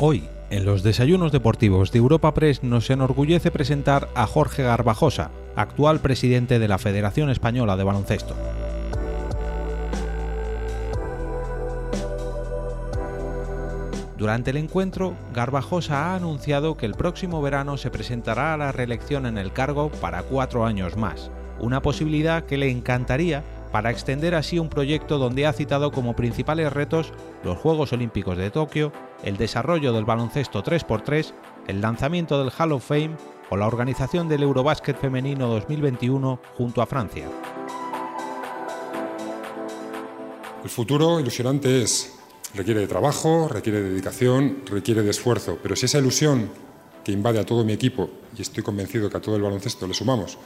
Hoy, en los desayunos deportivos de Europa Press nos enorgullece presentar a Jorge Garbajosa, actual presidente de la Federación Española de Baloncesto. Durante el encuentro, Garbajosa ha anunciado que el próximo verano se presentará a la reelección en el cargo para cuatro años más, una posibilidad que le encantaría para extender así un proyecto donde ha citado como principales retos los Juegos Olímpicos de Tokio, el desarrollo del baloncesto 3x3, el lanzamiento del Hall of Fame o la organización del Eurobásquet femenino 2021 junto a Francia. El futuro ilusionante es requiere de trabajo, requiere de dedicación, requiere de esfuerzo, pero si esa ilusión que invade a todo mi equipo y estoy convencido que a todo el baloncesto le sumamos,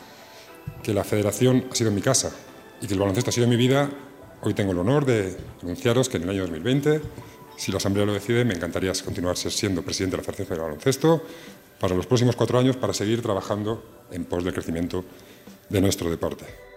que la federación ha sido mi casa y que el baloncesto ha sido mi vida, hoy tengo el honor de anunciaros que en el año 2020, si la Asamblea lo decide, me encantaría continuar siendo presidente de la Federación de Baloncesto para los próximos cuatro años para seguir trabajando en pos del crecimiento de nuestro deporte.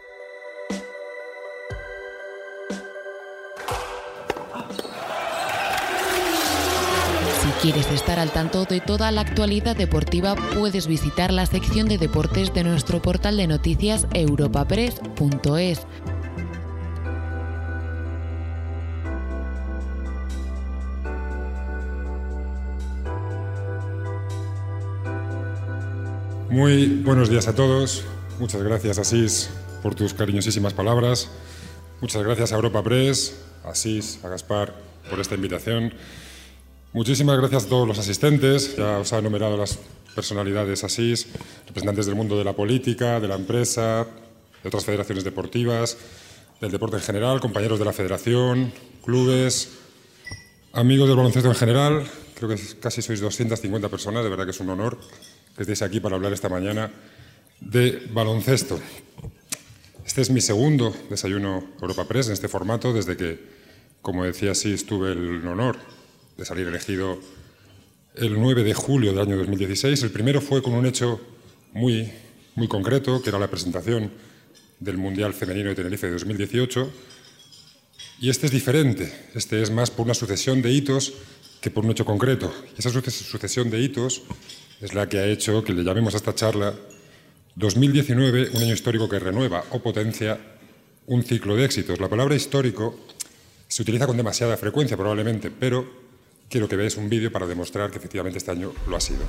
Quieres estar al tanto de toda la actualidad deportiva, puedes visitar la sección de deportes de nuestro portal de noticias europapress.es. Muy buenos días a todos. Muchas gracias, Asís, por tus cariñosísimas palabras. Muchas gracias a Europa Press, a Asís, a Gaspar, por esta invitación. Muchísimas gracias a todos los asistentes. Ya os ha enumerado las personalidades así, representantes del mundo de la política, de la empresa, de otras federaciones deportivas, del deporte en general, compañeros de la federación, clubes, amigos del baloncesto en general. Creo que casi sois 250 personas, de verdad que es un honor que estéis aquí para hablar esta mañana de baloncesto. Este es mi segundo desayuno Europa Press en este formato desde que, como decía así, tuve el honor de salir elegido el 9 de julio del año 2016. El primero fue con un hecho muy, muy concreto, que era la presentación del Mundial Femenino de Tenerife de 2018. Y este es diferente, este es más por una sucesión de hitos que por un hecho concreto. Y esa sucesión de hitos es la que ha hecho que le llamemos a esta charla 2019, un año histórico que renueva o potencia un ciclo de éxitos. La palabra histórico se utiliza con demasiada frecuencia probablemente, pero quiero que veáis un vídeo para demostrar que efectivamente este año lo ha sido.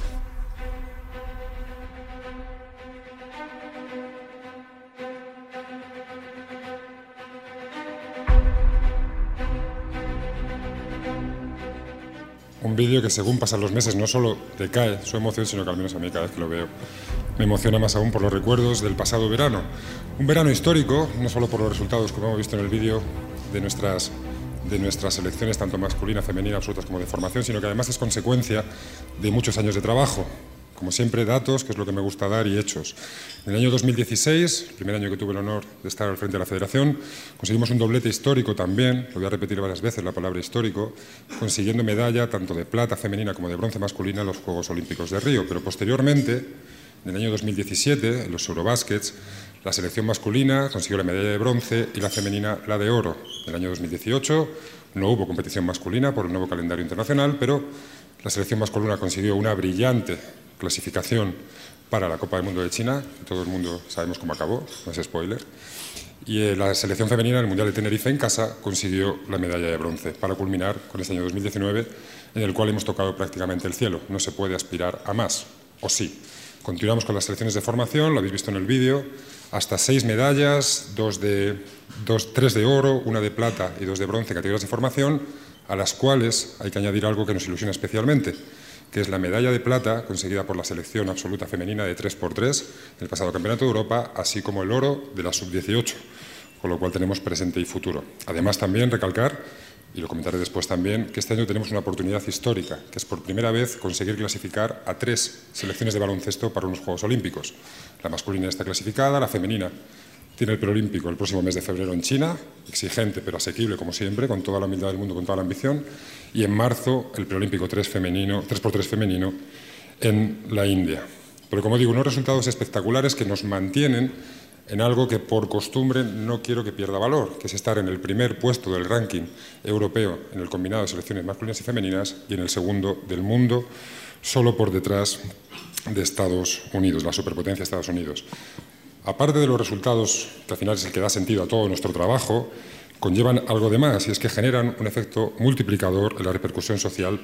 Un vídeo que según pasan los meses no solo decae su emoción, sino que al menos a mí cada vez que lo veo me emociona más aún por los recuerdos del pasado verano. Un verano histórico, no solo por los resultados como hemos visto en el vídeo de nuestras de nuestras selecciones, tanto masculina, femenina, absolutas como de formación, sino que además es consecuencia de muchos años de trabajo. Como siempre, datos, que es lo que me gusta dar, y hechos. En el año 2016, el primer año que tuve el honor de estar al frente de la federación, conseguimos un doblete histórico también, lo voy a repetir varias veces la palabra histórico, consiguiendo medalla tanto de plata femenina como de bronce masculina en los Juegos Olímpicos de Río. Pero posteriormente, en el año 2017, en los Eurobaskets, la selección masculina consiguió la medalla de bronce y la femenina la de oro. En el año 2018 no hubo competición masculina por el nuevo calendario internacional, pero la selección masculina consiguió una brillante clasificación para la Copa del Mundo de China, todo el mundo sabemos cómo acabó, no es spoiler. Y eh, la selección femenina en el Mundial de Tenerife en casa consiguió la medalla de bronce para culminar con este año 2019 en el cual hemos tocado prácticamente el cielo. No se puede aspirar a más, o sí. Continuamos con las selecciones de formación, lo habéis visto en el vídeo, hasta seis medallas, dos de, dos, tres de oro, una de plata y dos de bronce categorías de formación, a las cuales hay que añadir algo que nos ilusiona especialmente, que es la medalla de plata conseguida por la selección absoluta femenina de 3x3 en el pasado Campeonato de Europa, así como el oro de la sub-18, con lo cual tenemos presente y futuro. Además, también recalcar y lo comentaré después también, que este año tenemos una oportunidad histórica, que es por primera vez conseguir clasificar a tres selecciones de baloncesto para unos Juegos Olímpicos. La masculina está clasificada, la femenina tiene el preolímpico el próximo mes de febrero en China, exigente pero asequible como siempre, con toda la humildad del mundo, con toda la ambición, y en marzo el preolímpico 3 femenino, 3x3 femenino en la India. Pero como digo, unos resultados espectaculares que nos mantienen en algo que por costumbre no quiero que pierda valor, que es estar en el primer puesto del ranking europeo en el combinado de selecciones masculinas y femeninas y en el segundo del mundo, solo por detrás de Estados Unidos, la superpotencia de Estados Unidos. Aparte de los resultados, que al final es el que da sentido a todo nuestro trabajo, conllevan algo de más y es que generan un efecto multiplicador en la repercusión social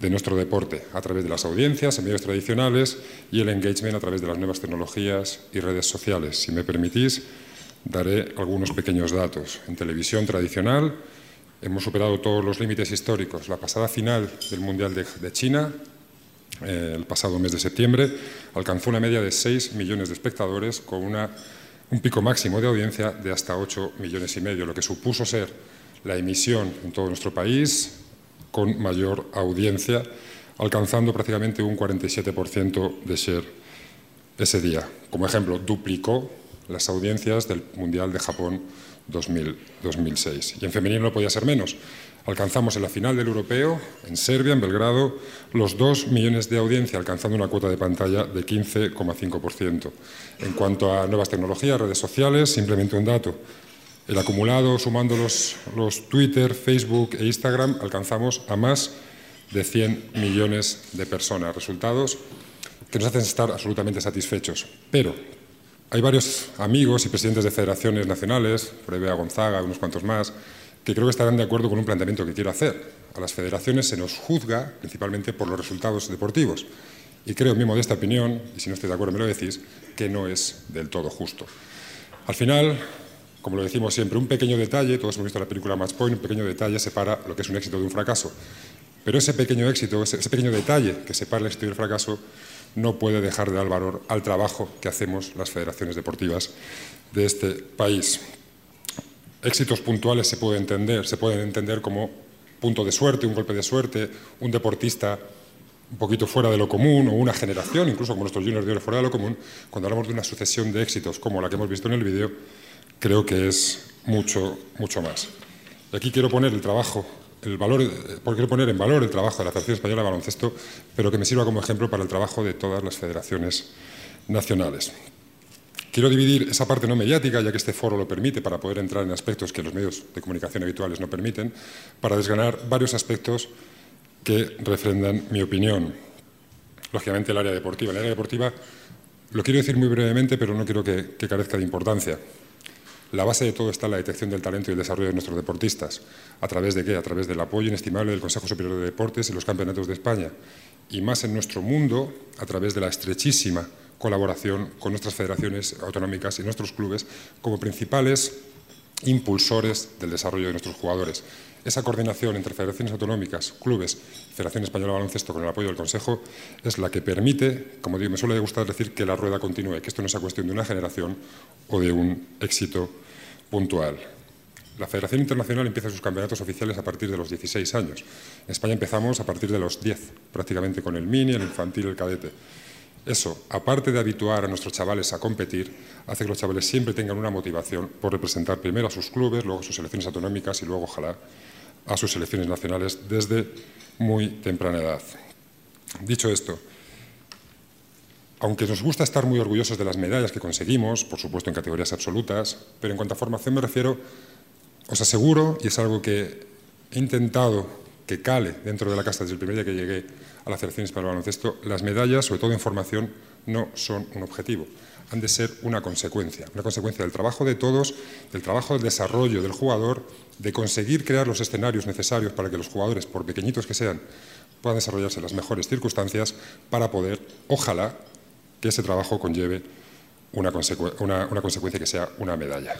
de nuestro deporte a través de las audiencias en medios tradicionales y el engagement a través de las nuevas tecnologías y redes sociales. Si me permitís, daré algunos pequeños datos. En televisión tradicional hemos superado todos los límites históricos. La pasada final del Mundial de, China, eh, el pasado mes de septiembre, alcanzó una media de 6 millones de espectadores con un pico máximo de audiencia de hasta 8 millones y medio, lo que supuso ser la emisión en todo nuestro país con mayor audiencia, alcanzando prácticamente un 47% de share ese día. Como ejemplo, duplicó las audiencias del Mundial de Japón 2006. Y en femenino no podía ser menos. Alcanzamos en la final del europeo, en Serbia, en Belgrado, los 2 millones de audiencia, alcanzando una cuota de pantalla de 15,5%. En cuanto a nuevas tecnologías, redes sociales, simplemente un dato. El acumulado, sumando los, Twitter, Facebook e Instagram, alcanzamos a más de 100 millones de personas. Resultados que nos hacen estar absolutamente satisfechos. Pero hay varios amigos y presidentes de federaciones nacionales, Prueba Gonzaga, unos cuantos más, que creo que estarán de acuerdo con un planteamiento que quiero hacer. A las federaciones se nos juzga principalmente por los resultados deportivos. Y creo, en mi modesta opinión, y si no estoy de acuerdo me lo decís, que no es del todo justo. Al final, como lo decimos siempre, un pequeño detalle, todos hemos visto la película Match Point, un pequeño detalle separa lo que es un éxito de un fracaso. Pero ese pequeño éxito, ese, pequeño detalle que separa el éxito y el fracaso, no puede dejar de dar valor al trabajo que hacemos las federaciones deportivas de este país. Éxitos puntuales se pueden entender, se pueden entender como punto de suerte, un golpe de suerte, un deportista un poquito fuera de lo común o una generación, incluso como nuestros juniors de oro fuera de lo común, cuando hablamos de una sucesión de éxitos como la que hemos visto en el vídeo, creo que es mucho, mucho más. Y aquí quiero poner el trabajo, el valor, quiero poner en valor el trabajo de la Federación Española de Baloncesto, pero que me sirva como ejemplo para el trabajo de todas las federaciones nacionales. Quiero dividir esa parte no mediática, ya que este foro lo permite, para poder entrar en aspectos que los medios de comunicación habituales no permiten, para desgranar varios aspectos que refrendan mi opinión. Lógicamente, el área deportiva. El área deportiva lo quiero decir muy brevemente, pero no quiero que carezca de importancia. La base de todo está en la detección del talento y el desarrollo de nuestros deportistas. ¿A través de qué? A través del apoyo inestimable del Consejo Superior de Deportes y los campeonatos de España. Y más en nuestro mundo, a través de la estrechísima colaboración con nuestras federaciones autonómicas y nuestros clubes como principales impulsores del desarrollo de nuestros jugadores. Esa coordinación entre federaciones autonómicas, clubes Federación Española de Baloncesto con el apoyo del Consejo es la que permite, como digo, me suele gustar decir que la rueda continúe, que esto no sea cuestión de una generación o de un éxito puntual. La Federación Internacional empieza sus campeonatos oficiales a partir de los 16 años. En España empezamos a partir de los 10, prácticamente con el mini, el infantil, el cadete. Eso, aparte de habituar a nuestros chavales a competir, hace que los chavales siempre tengan una motivación por representar primero a sus clubes, luego a sus selecciones autonómicas y luego, ojalá, a sus selecciones nacionales desde muy temprana edad. Dicho esto, aunque nos gusta estar muy orgullosos de las medallas que conseguimos, por supuesto en categorías absolutas, pero en cuanto a formación me refiero, os aseguro, y es algo que he intentado que cale dentro de la casta desde el primer día que llegué a la Federación Española de Baloncesto, las medallas, sobre todo en formación, no son un objetivo, han de ser una consecuencia, una consecuencia del trabajo de todos, del trabajo del desarrollo del jugador, de conseguir crear los escenarios necesarios para que los jugadores, por pequeñitos que sean, puedan desarrollarse en las mejores circunstancias para poder, ojalá, que ese trabajo conlleve una, una consecuencia que sea una medalla.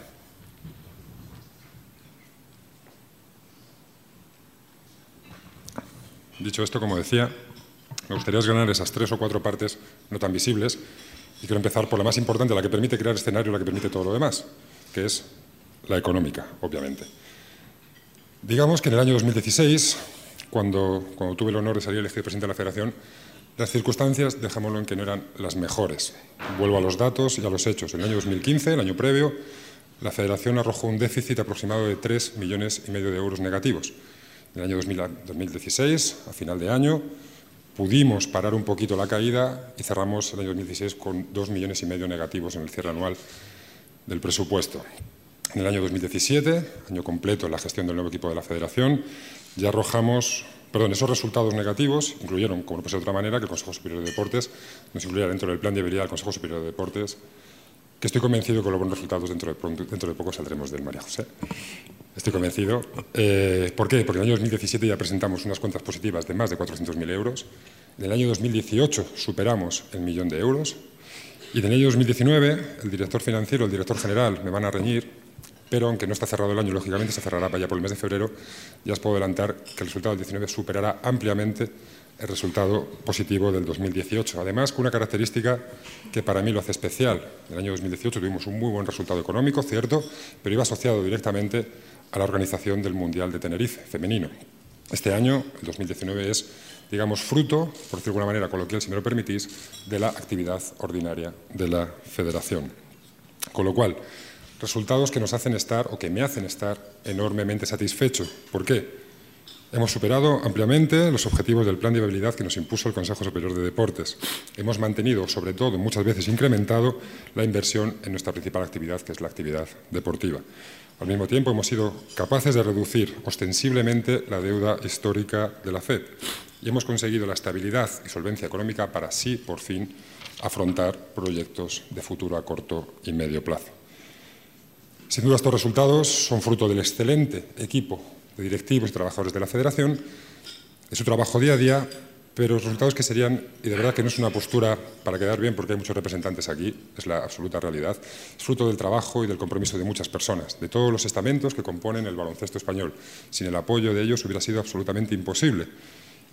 Dicho esto, como decía, me gustaría ganar esas tres o cuatro partes no tan visibles y quiero empezar por la más importante, la que permite crear escenario, la que permite todo lo demás, que es la económica, obviamente. Digamos que en el año 2016, cuando, cuando tuve el honor de salir elegido presidente de la Federación, las circunstancias, dejémoslo en que no eran las mejores. Vuelvo a los datos y a los hechos. En el año 2015, el año previo, la Federación arrojó un déficit aproximado de 3 millones y medio de euros negativos. En el año 2016, a final de año, pudimos parar un poquito la caída y cerramos el año 2016 con dos millones y medio negativos en el cierre anual del presupuesto. En el año 2017, año completo en la gestión del nuevo equipo de la Federación, ya arrojamos, perdón, esos resultados negativos incluyeron, como no puede ser de otra manera, que el Consejo Superior de Deportes nos incluyera dentro del plan de habilidad del Consejo Superior de Deportes, que estoy convencido que con los buenos resultados dentro de, dentro de poco saldremos del María José. Estoy convencido. Eh, ¿Por qué? Porque en el año 2017 ya presentamos unas cuentas positivas de más de 400.000 euros. En el año 2018 superamos el millón de euros. Y en el año 2019 el director financiero, el director general me van a reñir pero aunque no está cerrado el año, lógicamente se cerrará para allá por el mes de febrero, ya os puedo adelantar que el resultado del 19 superará ampliamente el resultado positivo del 2018. Además, con una característica que para mí lo hace especial. En el año 2018 tuvimos un muy buen resultado económico, cierto, pero iba asociado directamente a la organización del Mundial de Tenerife femenino. Este año, el 2019, es, digamos, fruto, por decirlo de alguna manera coloquial, si me lo permitís, de la actividad ordinaria de la Federación. Con lo cual, Resultados que nos hacen estar o que me hacen estar enormemente satisfecho. ¿Por qué? Hemos superado ampliamente los objetivos del plan de viabilidad que nos impuso el Consejo Superior de Deportes. Hemos mantenido, sobre todo, muchas veces incrementado, la inversión en nuestra principal actividad, que es la actividad deportiva. Al mismo tiempo, hemos sido capaces de reducir ostensiblemente la deuda histórica de la FED y hemos conseguido la estabilidad y solvencia económica para así, por fin, afrontar proyectos de futuro a corto y medio plazo. Sin duda estos resultados son fruto del excelente equipo de directivos y trabajadores de la Federación, de su trabajo día a día, pero resultados que serían, y de verdad que no es una postura para quedar bien porque hay muchos representantes aquí, es la absoluta realidad, es fruto del trabajo y del compromiso de muchas personas, de todos los estamentos que componen el baloncesto español. Sin el apoyo de ellos hubiera sido absolutamente imposible.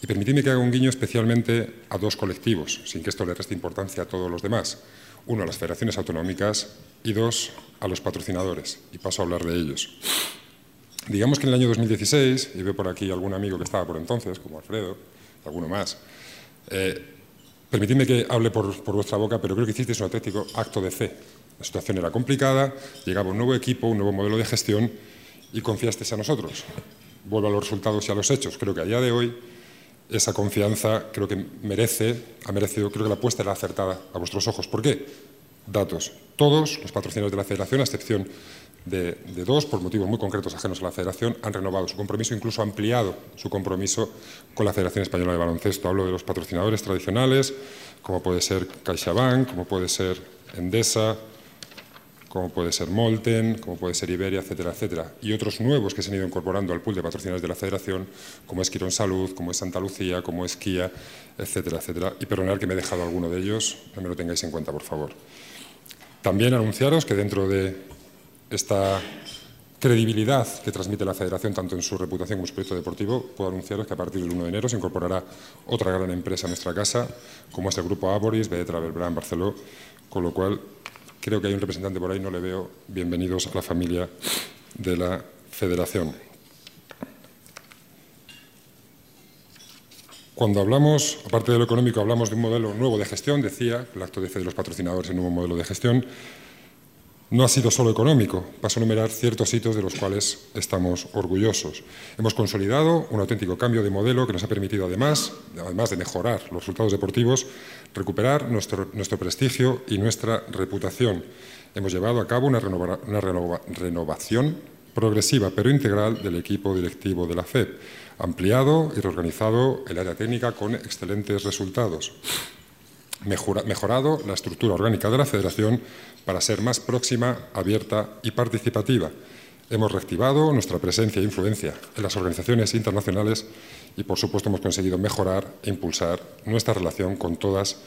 Y permitidme que haga un guiño especialmente a dos colectivos, sin que esto le reste importancia a todos los demás. Uno, a las federaciones autonómicas y dos, a los patrocinadores. Y paso a hablar de ellos. Digamos que en el año 2016, y veo por aquí algún amigo que estaba por entonces, como Alfredo, alguno más, eh, permitidme que hable por, por, vuestra boca, pero creo que hicisteis un auténtico acto de fe. La situación era complicada, llegaba un nuevo equipo, un nuevo modelo de gestión y confiasteis a nosotros. Vuelvo a los resultados y a los hechos. Creo que a día de hoy esa confianza creo que merece, ha merecido, creo que la apuesta era acertada a vuestros ojos. ¿Por qué? Datos. Todos los patrocinadores de la Federación, a excepción de, dos, por motivos muy concretos ajenos a la Federación, han renovado su compromiso, incluso ampliado su compromiso con la Federación Española de Baloncesto. Hablo de los patrocinadores tradicionales, como puede ser CaixaBank, como puede ser Endesa, como puede ser Molten, como puede ser Iberia, etcétera, etcétera, y otros nuevos que se han ido incorporando al pool de patrocinadores de la Federación, como es Quirón Salud, como es Santa Lucía, como es Kia, etcétera, etcétera. Y perdonar que me he dejado alguno de ellos, no me lo tengáis en cuenta, por favor. También anunciaros que dentro de esta credibilidad que transmite la Federación, tanto en su reputación como en su proyecto deportivo, puedo anunciaros que a partir del 1 de enero se incorporará otra gran empresa a nuestra casa, como es el grupo Aboris, BE Travel Brand Barceló, con lo cual Creo que hay un representante por ahí, no le veo. Bienvenidos a la familia de la Federación. Cuando hablamos, aparte de lo económico, hablamos de un modelo nuevo de gestión, decía, el acto de fe de los patrocinadores en un nuevo modelo de gestión, no ha sido solo económico, paso a enumerar ciertos hitos de los cuales estamos orgullosos. Hemos consolidado un auténtico cambio de modelo que nos ha permitido, además, además de mejorar los resultados deportivos, recuperar nuestro, nuestro prestigio y nuestra reputación. Hemos llevado a cabo una, renova, una renova, renovación progresiva pero integral del equipo directivo de la FED, ampliado y reorganizado el área técnica con excelentes resultados, Mejora, mejorado la estructura orgánica de la Federación para ser más próxima, abierta y participativa. Hemos reactivado nuestra presencia e influencia en las organizaciones internacionales y, por supuesto, hemos conseguido mejorar e impulsar nuestra relación con todas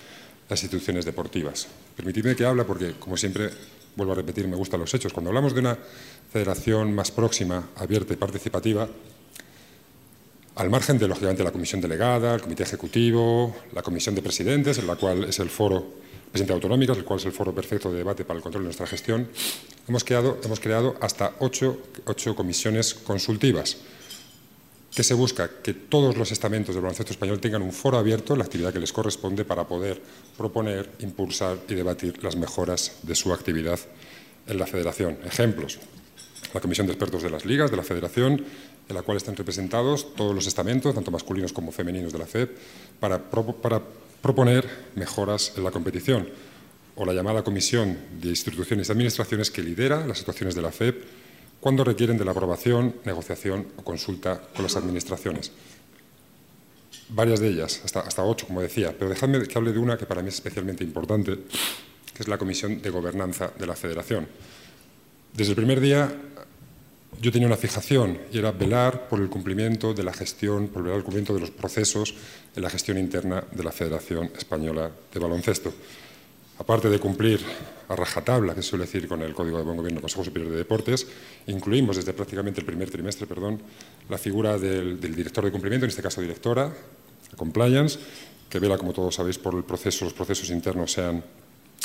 las instituciones deportivas. Permitidme que hable porque, como siempre, vuelvo a repetir, me gustan los hechos. Cuando hablamos de una federación más próxima, abierta y participativa, al margen de, lógicamente, la comisión delegada, el comité ejecutivo, la comisión de presidentes, en la cual es el foro presidente autonómicas, el cual es el foro perfecto de debate para el control de nuestra gestión, hemos creado, hemos creado hasta ocho, ocho comisiones consultivas que se busca que todos los estamentos del baloncesto español tengan un foro abierto en la actividad que les corresponde para poder proponer, impulsar y debatir las mejoras de su actividad en la federación. Ejemplos. La Comisión de Expertos de las Ligas de la Federación, en la cual están representados todos los estamentos, tanto masculinos como femeninos de la para, para proponer mejoras en la competición. o la llamada Comisión de Instituciones y Administraciones que lidera las situaciones de la FEP cuando requieren de la aprobación, negociación o consulta con las administraciones. Varias de ellas, hasta, hasta ocho, como decía, pero dejadme que hable de una que para mí es especialmente importante, que es la Comisión de Gobernanza de la Federación. Desde el primer día yo tenía una fijación y era velar por el cumplimiento de la gestión, por el cumplimiento de los procesos de la gestión interna de la Federación Española de Baloncesto. Aparte de cumplir a rajatabla, que se suele decir con el Código de Buen Gobierno del Consejo Superior de Deportes, incluimos desde prácticamente el primer trimestre perdón, la figura del, del director de cumplimiento, en este caso directora, compliance, que vela, como todos sabéis, por el proceso, los procesos internos sean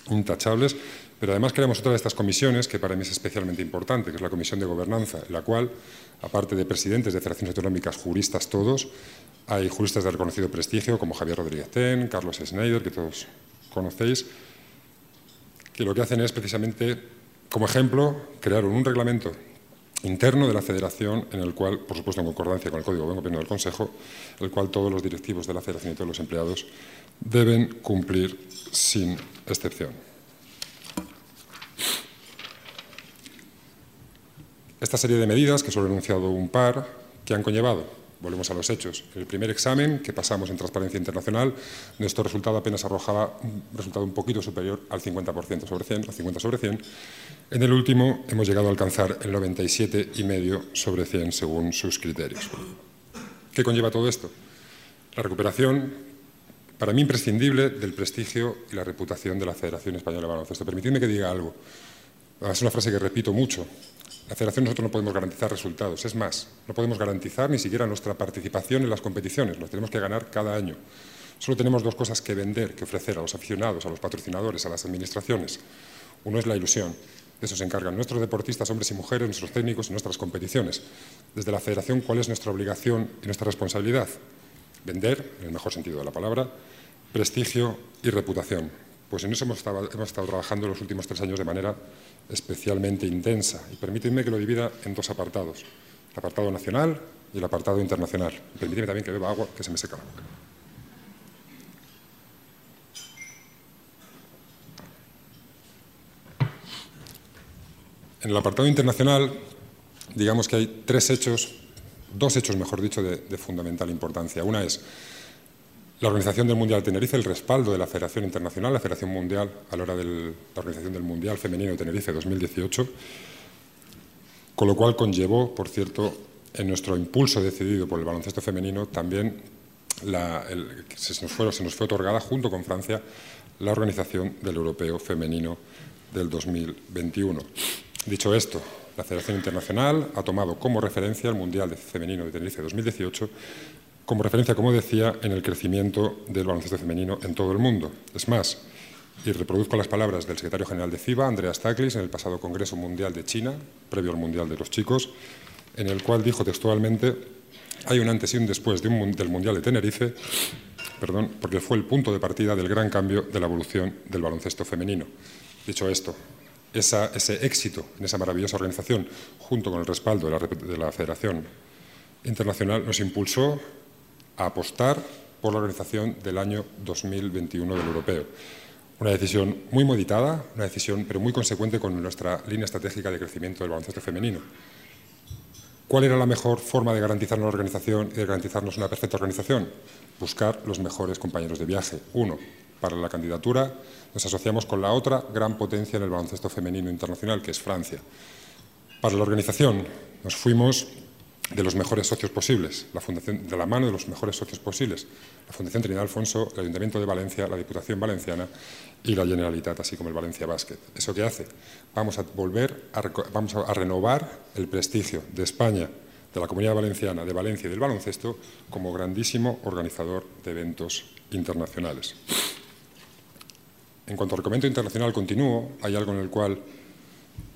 intachables, pero además creamos otra de estas comisiones que para mí es especialmente importante, que es la Comisión de Gobernanza, en la cual, aparte de presidentes de federaciones autonómicas, juristas todos, hay juristas de reconocido prestigio como Javier Rodríguez Ten, Carlos Schneider, que todos conocéis, que lo que hacen es precisamente, como ejemplo, crear un reglamento interno de la Federación, en el cual, por supuesto en concordancia con el Código de Gobierno del Consejo, el cual todos los directivos de la Federación y todos los empleados deben cumplir sin excepción. Esta serie de medidas, que solo he enunciado un par, que han conllevado, volvemos a los hechos, el primer examen que pasamos en Transparencia Internacional, nuestro resultado apenas arrojaba un resultado un poquito superior al 50% sobre 100, al 50 sobre 100. En el último hemos llegado a alcanzar el 97,5 sobre 100 según sus criterios. ¿Qué conlleva todo esto? La recuperación, para mí imprescindible, del prestigio y la reputación de la Federación Española de Baloncesto. Permitidme que diga algo. Es una frase que repito mucho. La federación nosotros no podemos garantizar resultados. Es más, no podemos garantizar ni siquiera nuestra participación en las competiciones. Nos tenemos que ganar cada año. Solo tenemos dos cosas que vender, que ofrecer a los aficionados, a los patrocinadores, a las administraciones. Uno es la ilusión. De eso se encargan nuestros deportistas, hombres y mujeres, nuestros técnicos y nuestras competiciones. Desde la federación, ¿cuál es nuestra obligación y nuestra responsabilidad? Vender, en el mejor sentido de la palabra, prestigio y reputación. Pues en eso hemos estado, hemos estado trabajando los últimos tres años de manera especialmente intensa. Y permíteme que lo divida en dos apartados, el apartado nacional y el apartado internacional. Permíteme también que beba agua, que se me seca la boca. En el apartado internacional, digamos que hay tres hechos, dos hechos, mejor dicho, de, fundamental importancia. Una es la Organización del Mundial de Tenerife, el respaldo de la Federación Internacional, la Federación Mundial, a la hora de la Organización del Mundial Femenino de Tenerife 2018, con lo cual conllevó, por cierto, en nuestro impulso decidido por el baloncesto femenino, también se, nos fue, se nos fue otorgada, junto con Francia, la Organización del Europeo Femenino del 2021. Dicho esto, la Federación Internacional ha tomado como referencia el Mundial de Femenino de Tenerife 2018 como referencia, como decía, en el crecimiento del baloncesto femenino en todo el mundo. Es más, y reproduzco las palabras del secretario general de FIBA, Andreas Staklis, en el pasado Congreso Mundial de China, previo al Mundial de los Chicos, en el cual dijo textualmente, hay un antes y un después del Mundial de Tenerife, perdón, porque fue el punto de partida del gran cambio de la evolución del baloncesto femenino. Dicho esto, ese éxito en esa maravillosa organización, junto con el respaldo de la, de la Federación Internacional, nos impulsó a apostar por la organización del año 2021 del europeo. Una decisión muy meditada, una decisión pero muy consecuente con nuestra línea estratégica de crecimiento del baloncesto femenino. ¿Cuál era la mejor forma de garantizarnos la organización y de garantizarnos una perfecta organización? Buscar los mejores compañeros de viaje. Uno, para la candidatura nos asociamos con la otra gran potencia en el baloncesto femenino internacional, que es Francia. Para la organización nos fuimos de los mejores socios posibles, la fundación, de la mano de los mejores socios posibles, la Fundación Trinidad Alfonso, el Ayuntamiento de Valencia, la Diputación Valenciana y la Generalitat, así como el Valencia Basket. ¿Eso qué hace? Vamos a volver, a, vamos a renovar el prestigio de España, de la Comunidad Valenciana, de Valencia y del baloncesto como grandísimo organizador de eventos internacionales. En cuanto al documento internacional continuo, hay algo en el cual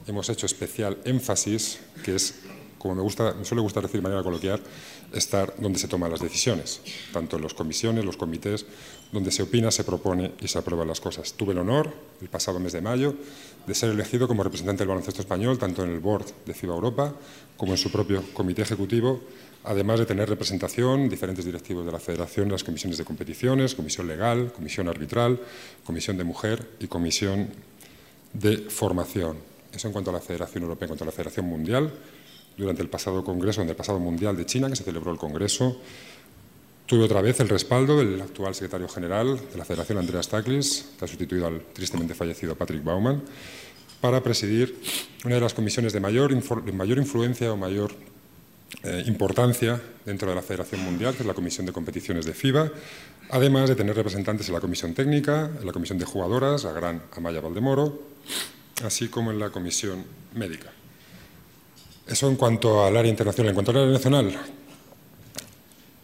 hemos hecho especial énfasis, que es como me, gusta, me suele gustar decir de manera coloquial, estar donde se toman las decisiones, tanto en las comisiones, los comités, donde se opina, se propone y se aprueban las cosas. Tuve el honor, el pasado mes de mayo, de ser elegido como representante del baloncesto español, tanto en el board de FIBA Europa como en su propio comité ejecutivo, además de tener representación diferentes directivos de la federación, las comisiones de competiciones, comisión legal, comisión arbitral, comisión de mujer y comisión de formación. Eso en cuanto a la Federación Europea, en cuanto a la Federación Mundial, durante el pasado Congreso, en el pasado Mundial de China, que se celebró el Congreso, tuve otra vez el respaldo del actual secretario general de la Federación, Andreas Staklis, que ha sustituido al tristemente fallecido Patrick Baumann, para presidir una de las comisiones de mayor, mayor influencia o mayor eh, importancia dentro de la Federación Mundial, que es la Comisión de Competiciones de FIBA, además de tener representantes en la Comisión Técnica, en la Comisión de Jugadoras, la gran Amaya Valdemoro, así como en la Comisión Médica. Eso en cuanto al área internacional. En cuanto al área nacional,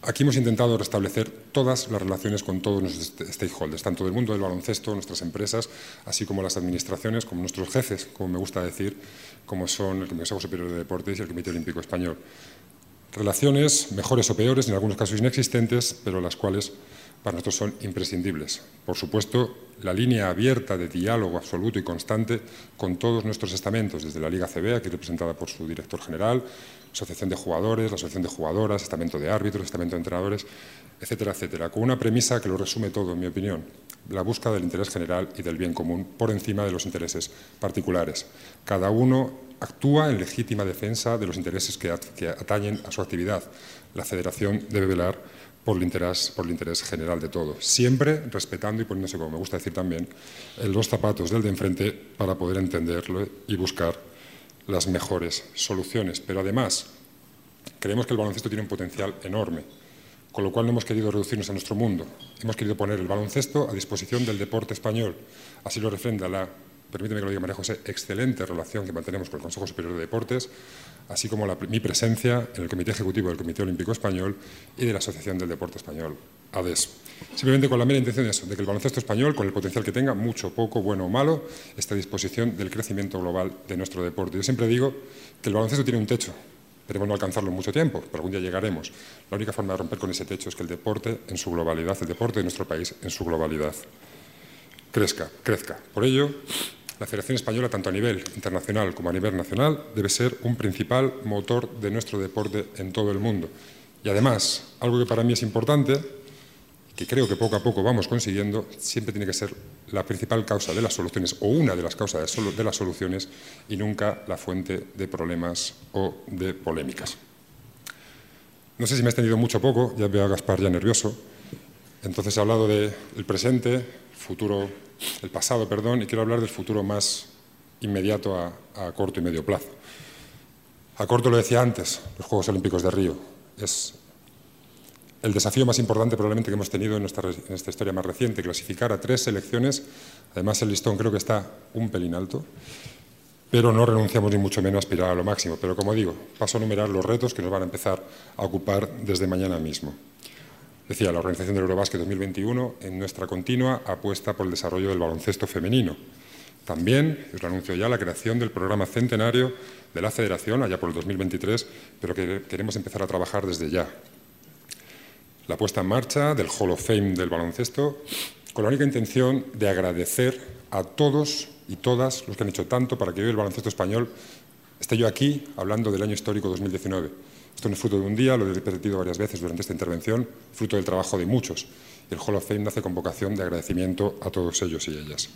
aquí hemos intentado restablecer todas las relaciones con todos nuestros stakeholders, tanto del mundo del baloncesto, nuestras empresas, así como las administraciones, como nuestros jefes, como me gusta decir, como son el Consejo Superior de Deportes y el Comité Olímpico Español. Relaciones mejores o peores, en algunos casos inexistentes, pero las cuales para nosotros son imprescindibles. Por supuesto, la línea abierta de diálogo absoluto y constante con todos nuestros estamentos, desde la Liga CB, aquí representada por su director general, Asociación de Jugadores, la Asociación de Jugadoras, Estamento de Árbitros, Estamento de Entrenadores, etcétera, etcétera, con una premisa que lo resume todo, en mi opinión, la búsqueda del interés general y del bien común por encima de los intereses particulares. Cada uno actúa en legítima defensa de los intereses que, atañen a su actividad. La Federación debe velar por el, interés, general de todos, siempre respetando y poniéndose, como me gusta decir también, en los zapatos del de enfrente para poder entenderlo y buscar las mejores soluciones. Pero además, creemos que el baloncesto tiene un potencial enorme, con lo cual no hemos querido reducirnos a nuestro mundo. Hemos querido poner el baloncesto a disposición del deporte español. Así lo refrenda la permíteme que lo diga María José, excelente relación que mantenemos con el Consejo Superior de Deportes, así como mi presencia en el Comité Ejecutivo del Comité Olímpico Español y de la Asociación del Deporte Español, ADES. Simplemente con la mera intención de eso, de que el baloncesto español, con el potencial que tenga, mucho, poco, bueno o malo, esté a disposición del crecimiento global de nuestro deporte. Yo siempre digo que el baloncesto tiene un techo, Esperemos no alcanzarlo en mucho tiempo, pero algún día llegaremos. La única forma de romper con ese techo es que el deporte en su globalidad, el deporte de nuestro país en su globalidad, crezca, crezca. Por ello, la Federación Española, tanto a nivel internacional como a nivel nacional, debe ser un principal motor de nuestro deporte en todo el mundo. Y además, algo que para mí es importante, que creo que poco a poco vamos consiguiendo, siempre tiene que ser la principal causa de las soluciones o una de las causas de las soluciones y nunca la fuente de problemas o de polémicas. No sé si me he extendido mucho poco, ya veo a Gaspar ya nervioso. Entonces he hablado del presente, futuro el pasado, perdón, y quiero hablar del futuro más inmediato a, corto y medio plazo. A corto lo decía antes, los Juegos Olímpicos de Río. Es el desafío más importante probablemente que hemos tenido en nuestra, en esta historia más reciente, clasificar a tres selecciones. Además, el listón creo que está un pelín alto, pero no renunciamos ni mucho menos a aspirar a lo máximo. Pero como digo, paso a enumerar los retos que nos van a empezar a ocupar desde mañana mismo. Decía, la Organización del Eurobásquet 2021 en nuestra continua apuesta por el desarrollo del baloncesto femenino. También, os lo anuncio ya, la creación del programa centenario de la Federación allá por el 2023, pero que queremos empezar a trabajar desde ya. La puesta en marcha del Hall of Fame del baloncesto con la única intención de agradecer a todos y todas los que han hecho tanto para que hoy el baloncesto español esté yo aquí hablando del año histórico 2019 esto no es fruto de un día, lo he repetido varias veces durante esta intervención, fruto del trabajo de muchos. El Hall of Fame nace con vocación de agradecimiento a todos ellos y ellas.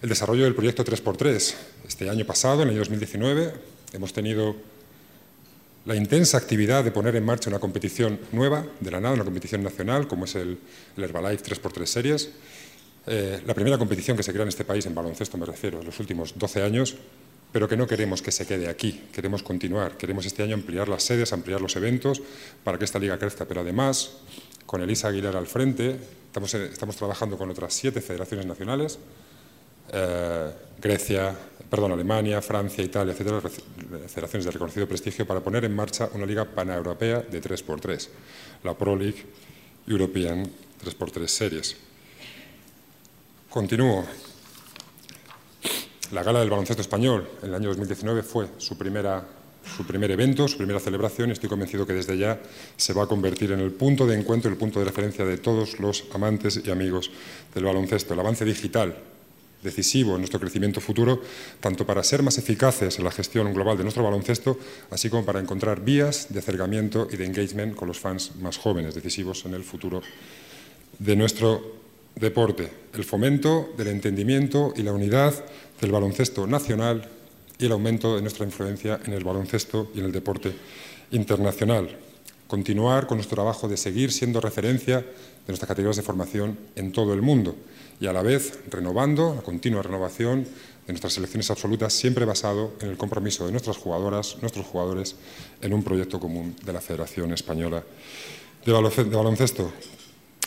El desarrollo del proyecto 3x3. Este año pasado, en el año 2019, hemos tenido la intensa actividad de poner en marcha una competición nueva, de la nada, una competición nacional, como es el, Herbalife 3x3 Series. Eh, la primera competición que se crea en este país, en baloncesto me refiero, en los últimos 12 años, pero que no queremos que se quede aquí, queremos continuar, queremos este año ampliar las sedes, ampliar los eventos para que esta liga crezca, pero además, con Elisa Aguilar al frente, estamos, eh, trabajando con otras siete federaciones nacionales, eh, Grecia, perdón, Alemania, Francia, Italia, etcétera, federaciones de reconocido prestigio, para poner en marcha una liga paneuropea de 3x3, la Pro League European 3x3 Series. Continúo. La Gala del Baloncesto Español en el año 2019 fue su primera su primer evento, su primera celebración y estoy convencido que desde ya se va a convertir en el punto de encuentro, el punto de referencia de todos los amantes y amigos del baloncesto. El avance digital decisivo en nuestro crecimiento futuro, tanto para ser más eficaces en la gestión global de nuestro baloncesto, así como para encontrar vías de acercamiento y de engagement con los fans más jóvenes, decisivos en el futuro de nuestro deporte. El fomento del entendimiento y la unidad del baloncesto nacional y el aumento de nuestra influencia en el baloncesto y en el deporte internacional. Continuar con nuestro trabajo de seguir siendo referencia de nuestras categorías de formación en todo el mundo y a la vez renovando la continua renovación de nuestras selecciones absolutas, siempre basado en el compromiso de nuestras jugadoras, nuestros jugadores, en un proyecto común de la Federación Española de Baloncesto.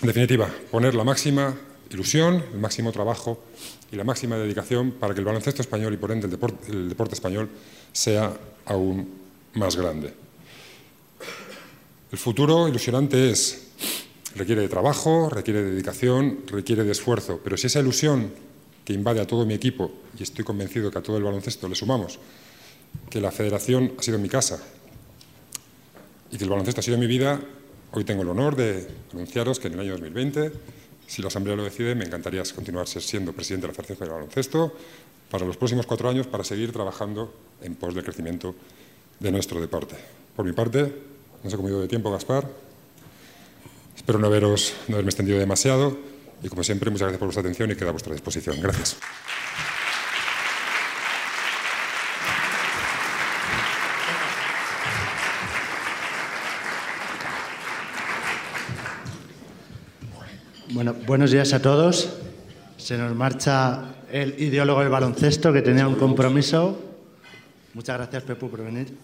En definitiva, poner la máxima ilusión, el máximo trabajo y la máxima dedicación para que el baloncesto español y por ende el deporte, español sea aún más grande. El futuro ilusionante es requiere de trabajo, requiere de dedicación, requiere de esfuerzo, pero si esa ilusión que invade a todo mi equipo, y estoy convencido que a todo el baloncesto le sumamos, que la federación ha sido mi casa y que el baloncesto ha sido mi vida, hoy tengo el honor de anunciaros que en el año 2020, si la Asamblea lo decide, me encantaría continuar siendo presidente de la Federación del Baloncesto para los próximos cuatro años para seguir trabajando en pos del crecimiento de nuestro deporte. Por mi parte, no sé cómo he ido de tiempo, Gaspar. Espero no, haberos, no haberme extendido demasiado y, como siempre, muchas gracias por vuestra atención y queda a vuestra disposición. Gracias. Bueno, buenos días a todos. Se nos marcha el ideólogo del baloncesto que tenía un compromiso. Muchas gracias, Pepu, por venir.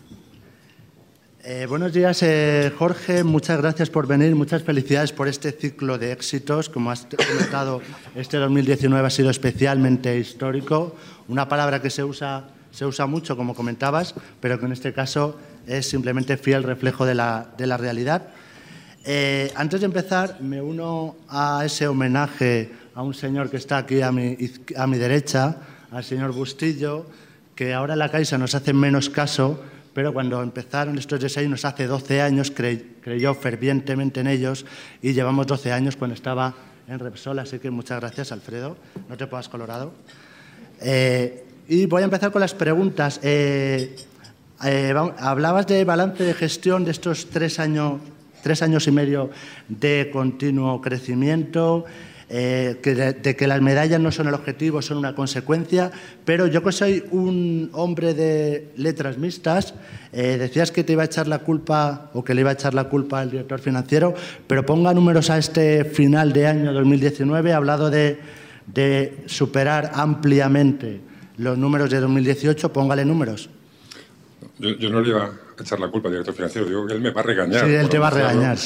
Eh, buenos días, eh, Jorge. Muchas gracias por venir. Muchas felicidades por este ciclo de éxitos. Como has comentado, este 2019 ha sido especialmente histórico. Una palabra que se usa, se usa mucho, como comentabas, pero que en este caso es simplemente fiel reflejo de la, de la realidad. Eh, antes de empezar, me uno a ese homenaje a un señor que está aquí a mi, a mi derecha, al señor Bustillo, que ahora en la Caixa nos hace menos caso pero cuando empezaron estos desayunos hace 12 años creyó fervientemente en ellos y llevamos 12 años cuando estaba en Repsol, así que muchas gracias Alfredo, no te pongas colorado. Eh, y voy a empezar con las preguntas. Eh, hablabas de balance de gestión de estos tres años, tres años y medio de continuo crecimiento. Eh, de, que las medallas no son el objetivo, son una consecuencia, pero yo que soy un hombre de letras mixtas, eh, decías que te iba a echar la culpa o que le iba a echar la culpa al director financiero, pero ponga números a este final de año 2019, ha hablado de, de superar ampliamente los números de 2018, póngale números. Yo, no le iba echar la culpa al director financiero, digo que él me va a regañar. Sí, él te va a regañar.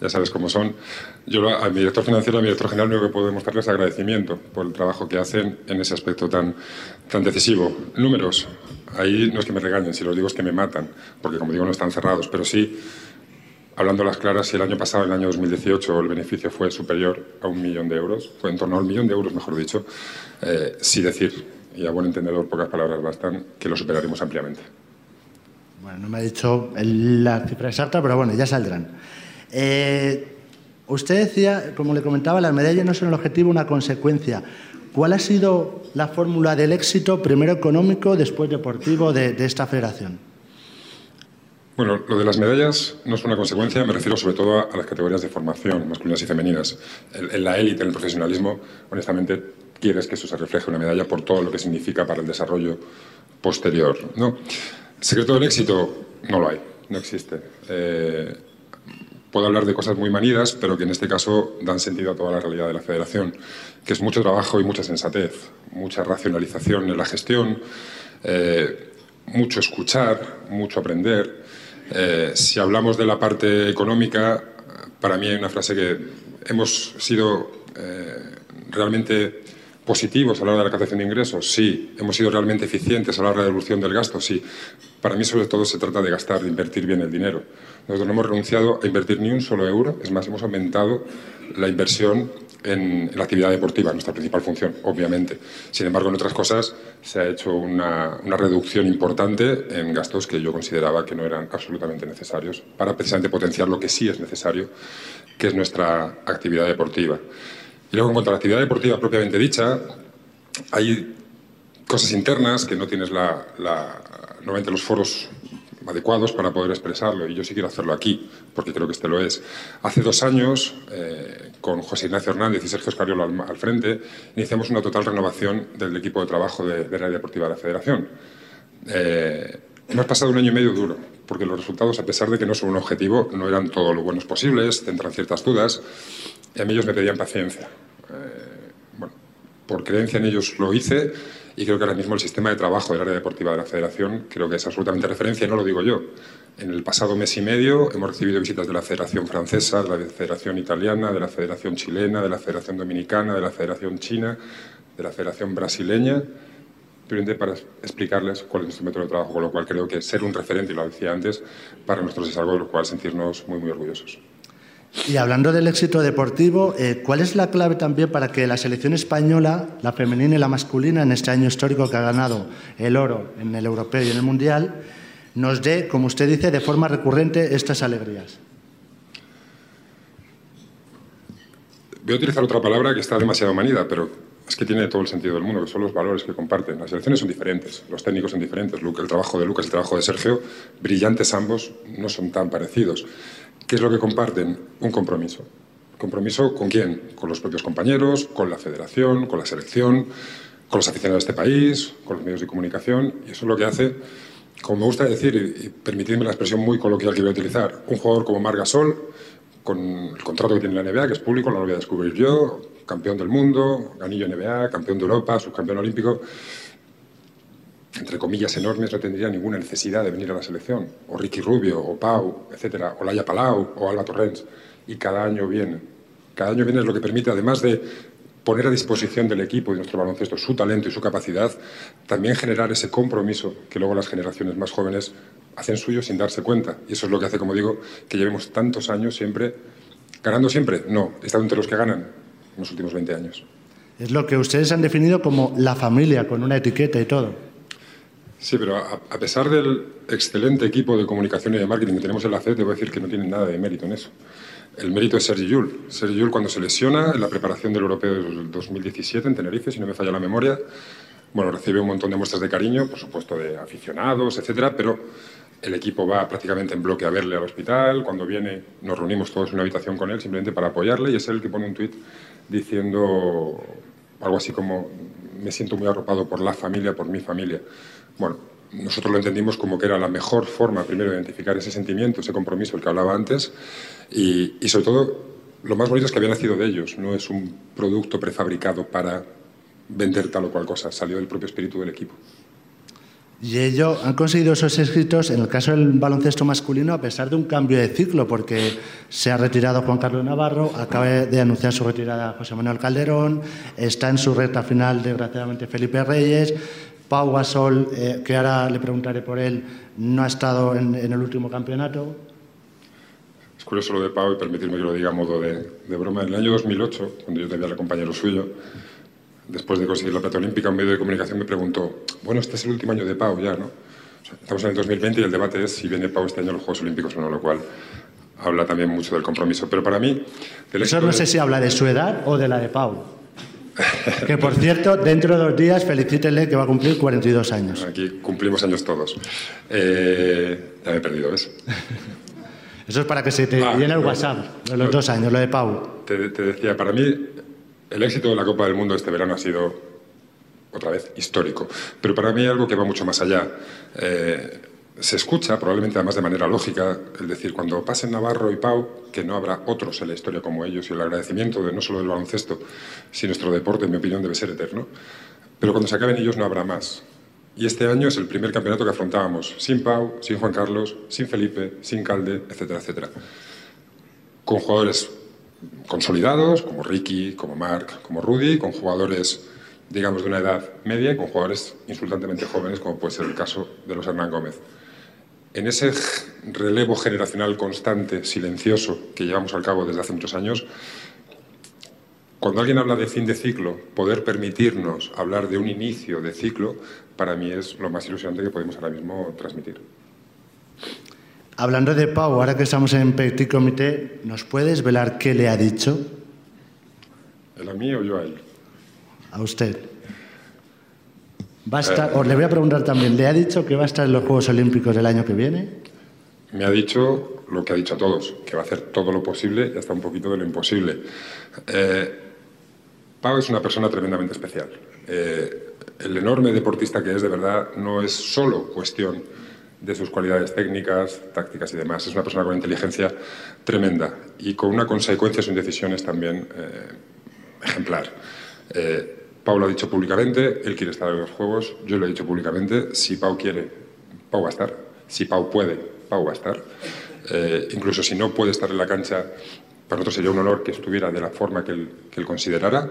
Ya sabes cómo son. Yo a mi director financiero, a mi director general, lo único que puedo demostrarles es agradecimiento por el trabajo que hacen en ese aspecto tan, tan decisivo. Números, ahí no es que me regañen, si los digo es que me matan, porque como digo no están cerrados, pero sí, hablando a las claras, si el año pasado, el año 2018, el beneficio fue superior a un millón de euros, fue en torno a un millón de euros, mejor dicho, eh, sí decir, y a buen entendedor pocas palabras bastan, que lo superaremos ampliamente. Bueno, no me ha dicho la cifra exacta, pero bueno, ya saldrán. Eh, usted decía, como le comentaba, las medallas no son el objetivo, una consecuencia. ¿Cuál ha sido la fórmula del éxito, primero económico, después deportivo, de, esta federación? Bueno, lo de las medallas no es una consecuencia, me refiero sobre todo a, las categorías de formación, masculinas y femeninas. En, la élite, en el profesionalismo, honestamente, quieres que eso se refleje en una medalla por todo lo que significa para el desarrollo posterior. ¿no? Secreto del éxito no lo hay, no existe. Eh, puedo hablar de cosas muy manidas, pero que en este caso dan sentido a toda la realidad de la federación, que es mucho trabajo y mucha sensatez, mucha racionalización en la gestión, eh, mucho escuchar, mucho aprender. Eh, si hablamos de la parte económica, para mí hay una frase que hemos sido realmente positivos a la hora de la captación de ingresos? Sí. ¿Hemos sido realmente eficientes a la hora de la reducción del gasto? Sí. Para mí, sobre todo, se trata de gastar, de invertir bien el dinero. Nosotros no hemos renunciado a invertir ni un solo euro, es más, hemos aumentado la inversión en, la actividad deportiva, nuestra principal función, obviamente. Sin embargo, en otras cosas se ha hecho una, una, reducción importante en gastos que yo consideraba que no eran absolutamente necesarios para precisamente potenciar lo que sí es necesario, que es nuestra actividad deportiva. Y luego, en cuanto a la actividad deportiva propiamente dicha, hay cosas internas que no tienes la, la, normalmente los foros adecuados para poder expresarlo y yo sí quiero hacerlo aquí porque creo que este lo es. Hace dos años, eh, con José Ignacio Hernández y Sergio Escariolo al, frente, iniciamos una total renovación del equipo de trabajo de, de la deportiva de la Federación. Eh, hemos pasado un año y medio duro porque los resultados, a pesar de que no son un objetivo, no eran todos lo buenos posibles, tendrán ciertas dudas y a mí ellos me pedían paciencia. Eh, bueno, por creencia en ellos lo hice y creo que ahora mismo el sistema de trabajo del área deportiva de la Federación creo que es absolutamente referencia y no lo digo yo. En el pasado mes y medio hemos recibido visitas de la Federación Francesa, de la Federación Italiana, de la Federación Chilena, de la Federación Dominicana, de la Federación China, de la Federación Brasileña, para explicarles cuál es nuestro método de trabajo, con lo cual creo que ser un referente, y lo decía antes, para nosotros es algo de lo cual sentirnos muy, muy orgullosos. Y hablando del éxito deportivo, eh, ¿cuál es la clave también para que la selección española, la femenina y la masculina, en este año histórico que ha ganado el oro en el europeo y en el mundial, nos dé, como usted dice, de forma recurrente estas alegrías? Voy a utilizar otra palabra que está demasiado manida, pero es que tiene todo el sentido del mundo, que son los valores que comparten. Las selecciones son diferentes, los técnicos son diferentes. El trabajo de Lucas el trabajo de Sergio, brillantes ambos, no son tan parecidos. ¿Qué es lo que comparten? Un compromiso. ¿Compromiso con quién? Con los propios compañeros, con la federación, con la selección, con los aficionados de este país, con los medios de comunicación. Y eso es lo que hace, como me gusta decir, y permitidme la expresión muy coloquial que voy a utilizar, un jugador como Marc Gasol, con el contrato que tiene la NBA, que es público, no lo voy a descubrir yo, campeón del mundo, anillo NBA, campeón de Europa, subcampeón olímpico, entre comillas enormes, no tendría ninguna necesidad de venir a la selección. O Ricky Rubio, o Pau, etcétera, o Laia Palau, o Alba Torrens. Y cada año viene. Cada año viene es lo que permite, además de poner a disposición del equipo y de nuestro baloncesto su talento y su capacidad, también generar ese compromiso que luego las generaciones más jóvenes hacen suyo sin darse cuenta. Y eso es lo que hace, como digo, que llevemos tantos años siempre, ganando siempre. No, estado entre los que ganan en los últimos 20 años. Es lo que ustedes han definido como la familia, con una etiqueta y todo. Sí, pero a, pesar del excelente equipo de comunicación y de marketing que tenemos en la FED, debo decir que no tienen nada de mérito en eso. El mérito es Sergi Yul. Sergi Yul, cuando se lesiona en la preparación del Europeo del 2017 en Tenerife, si no me falla la memoria, bueno, recibe un montón de muestras de cariño, por supuesto de aficionados, etcétera, pero el equipo va prácticamente en bloque a verle al hospital. Cuando viene, nos reunimos todos en una habitación con él simplemente para apoyarle y es él el que pone un tuit diciendo algo así como: Me siento muy arropado por la familia, por mi familia. Bueno, nosotros lo entendimos como que era la mejor forma, primero, de identificar ese sentimiento, ese compromiso del que hablaba antes, y, sobre todo, lo más bonito es que había nacido de ellos, no es un producto prefabricado para vender tal o cual cosa, salió del propio espíritu del equipo. Y ellos han conseguido esos éxitos en el caso del baloncesto masculino a pesar de un cambio de ciclo, porque se ha retirado Juan Carlos Navarro, acaba de anunciar su retirada José Manuel Calderón, está en su recta final, desgraciadamente, Felipe Reyes, Pau Gasol, eh, que ahora le preguntaré por él, no ha estado en, el último campeonato. Es curioso lo de Pau y permitirme que lo diga a modo de, broma. En el año 2008, cuando yo tenía el compañero suyo, después de conseguir la plata olímpica, un medio de comunicación me preguntó, bueno, este es el último año de Pau ya, ¿no? estamos en el 2020 y el debate es si viene Pau este año a los Juegos Olímpicos o no, lo cual habla también mucho del compromiso. Pero para mí... Eso no sé si habla de su edad o de la de Pau. Que por cierto, dentro de dos días felicítele que va a cumplir 42 años. Aquí cumplimos años todos. Eh, ya me he perdido, ¿ves? Eso es para que se te ah, llene el WhatsApp de los dos años, lo de Pau. Te, decía, para mí el éxito de la Copa del Mundo este verano ha sido otra vez histórico. Pero para mí algo que va mucho más allá. Eh, se escucha, probablemente además de manera lógica, el decir, cuando pasen Navarro y Pau, que no habrá otros en la historia como ellos, y el agradecimiento de no solo del baloncesto, sino nuestro deporte, en mi opinión, debe ser eterno. Pero cuando se acaben ellos no habrá más. Y este año es el primer campeonato que afrontábamos, sin Pau, sin Juan Carlos, sin Felipe, sin Calde, etcétera, etcétera. Con jugadores consolidados, como Ricky, como Marc, como Rudy, con jugadores digamos, de una edad media y con jugadores insultantemente jóvenes, como puede ser el caso de los Hernán Gómez. En ese relevo generacional constante, silencioso, que llevamos al cabo desde hace muchos años, cuando alguien habla de fin de ciclo, poder permitirnos hablar de un inicio de ciclo, para mí es lo más ilusionante que podemos ahora mismo transmitir. Hablando de Pau, ahora que estamos en Petit Comité, ¿nos puedes velar qué le ha dicho? ¿Él a mí o yo a él? A usted. Va a os le voy a preguntar también, ¿le ha dicho que va a estar en los Juegos Olímpicos del año que viene? Me ha dicho lo que ha dicho a todos, que va a hacer todo lo posible y hasta un poquito de lo imposible. Eh, Pau es una persona tremendamente especial. Eh, el enorme deportista que es, de verdad, no es solo cuestión de sus cualidades técnicas, tácticas y demás. Es una persona con inteligencia tremenda y con una consecuencia en sus decisiones también eh, ejemplar. Eh, Pau lo ha dicho públicamente, él quiere estar en los Juegos, yo lo he dicho públicamente, si Pau quiere, Pau va a estar, si Pau puede, Pau va a estar. incluso si no puede estar en la cancha, para nosotros sería un honor que estuviera de la forma que él, que él considerara.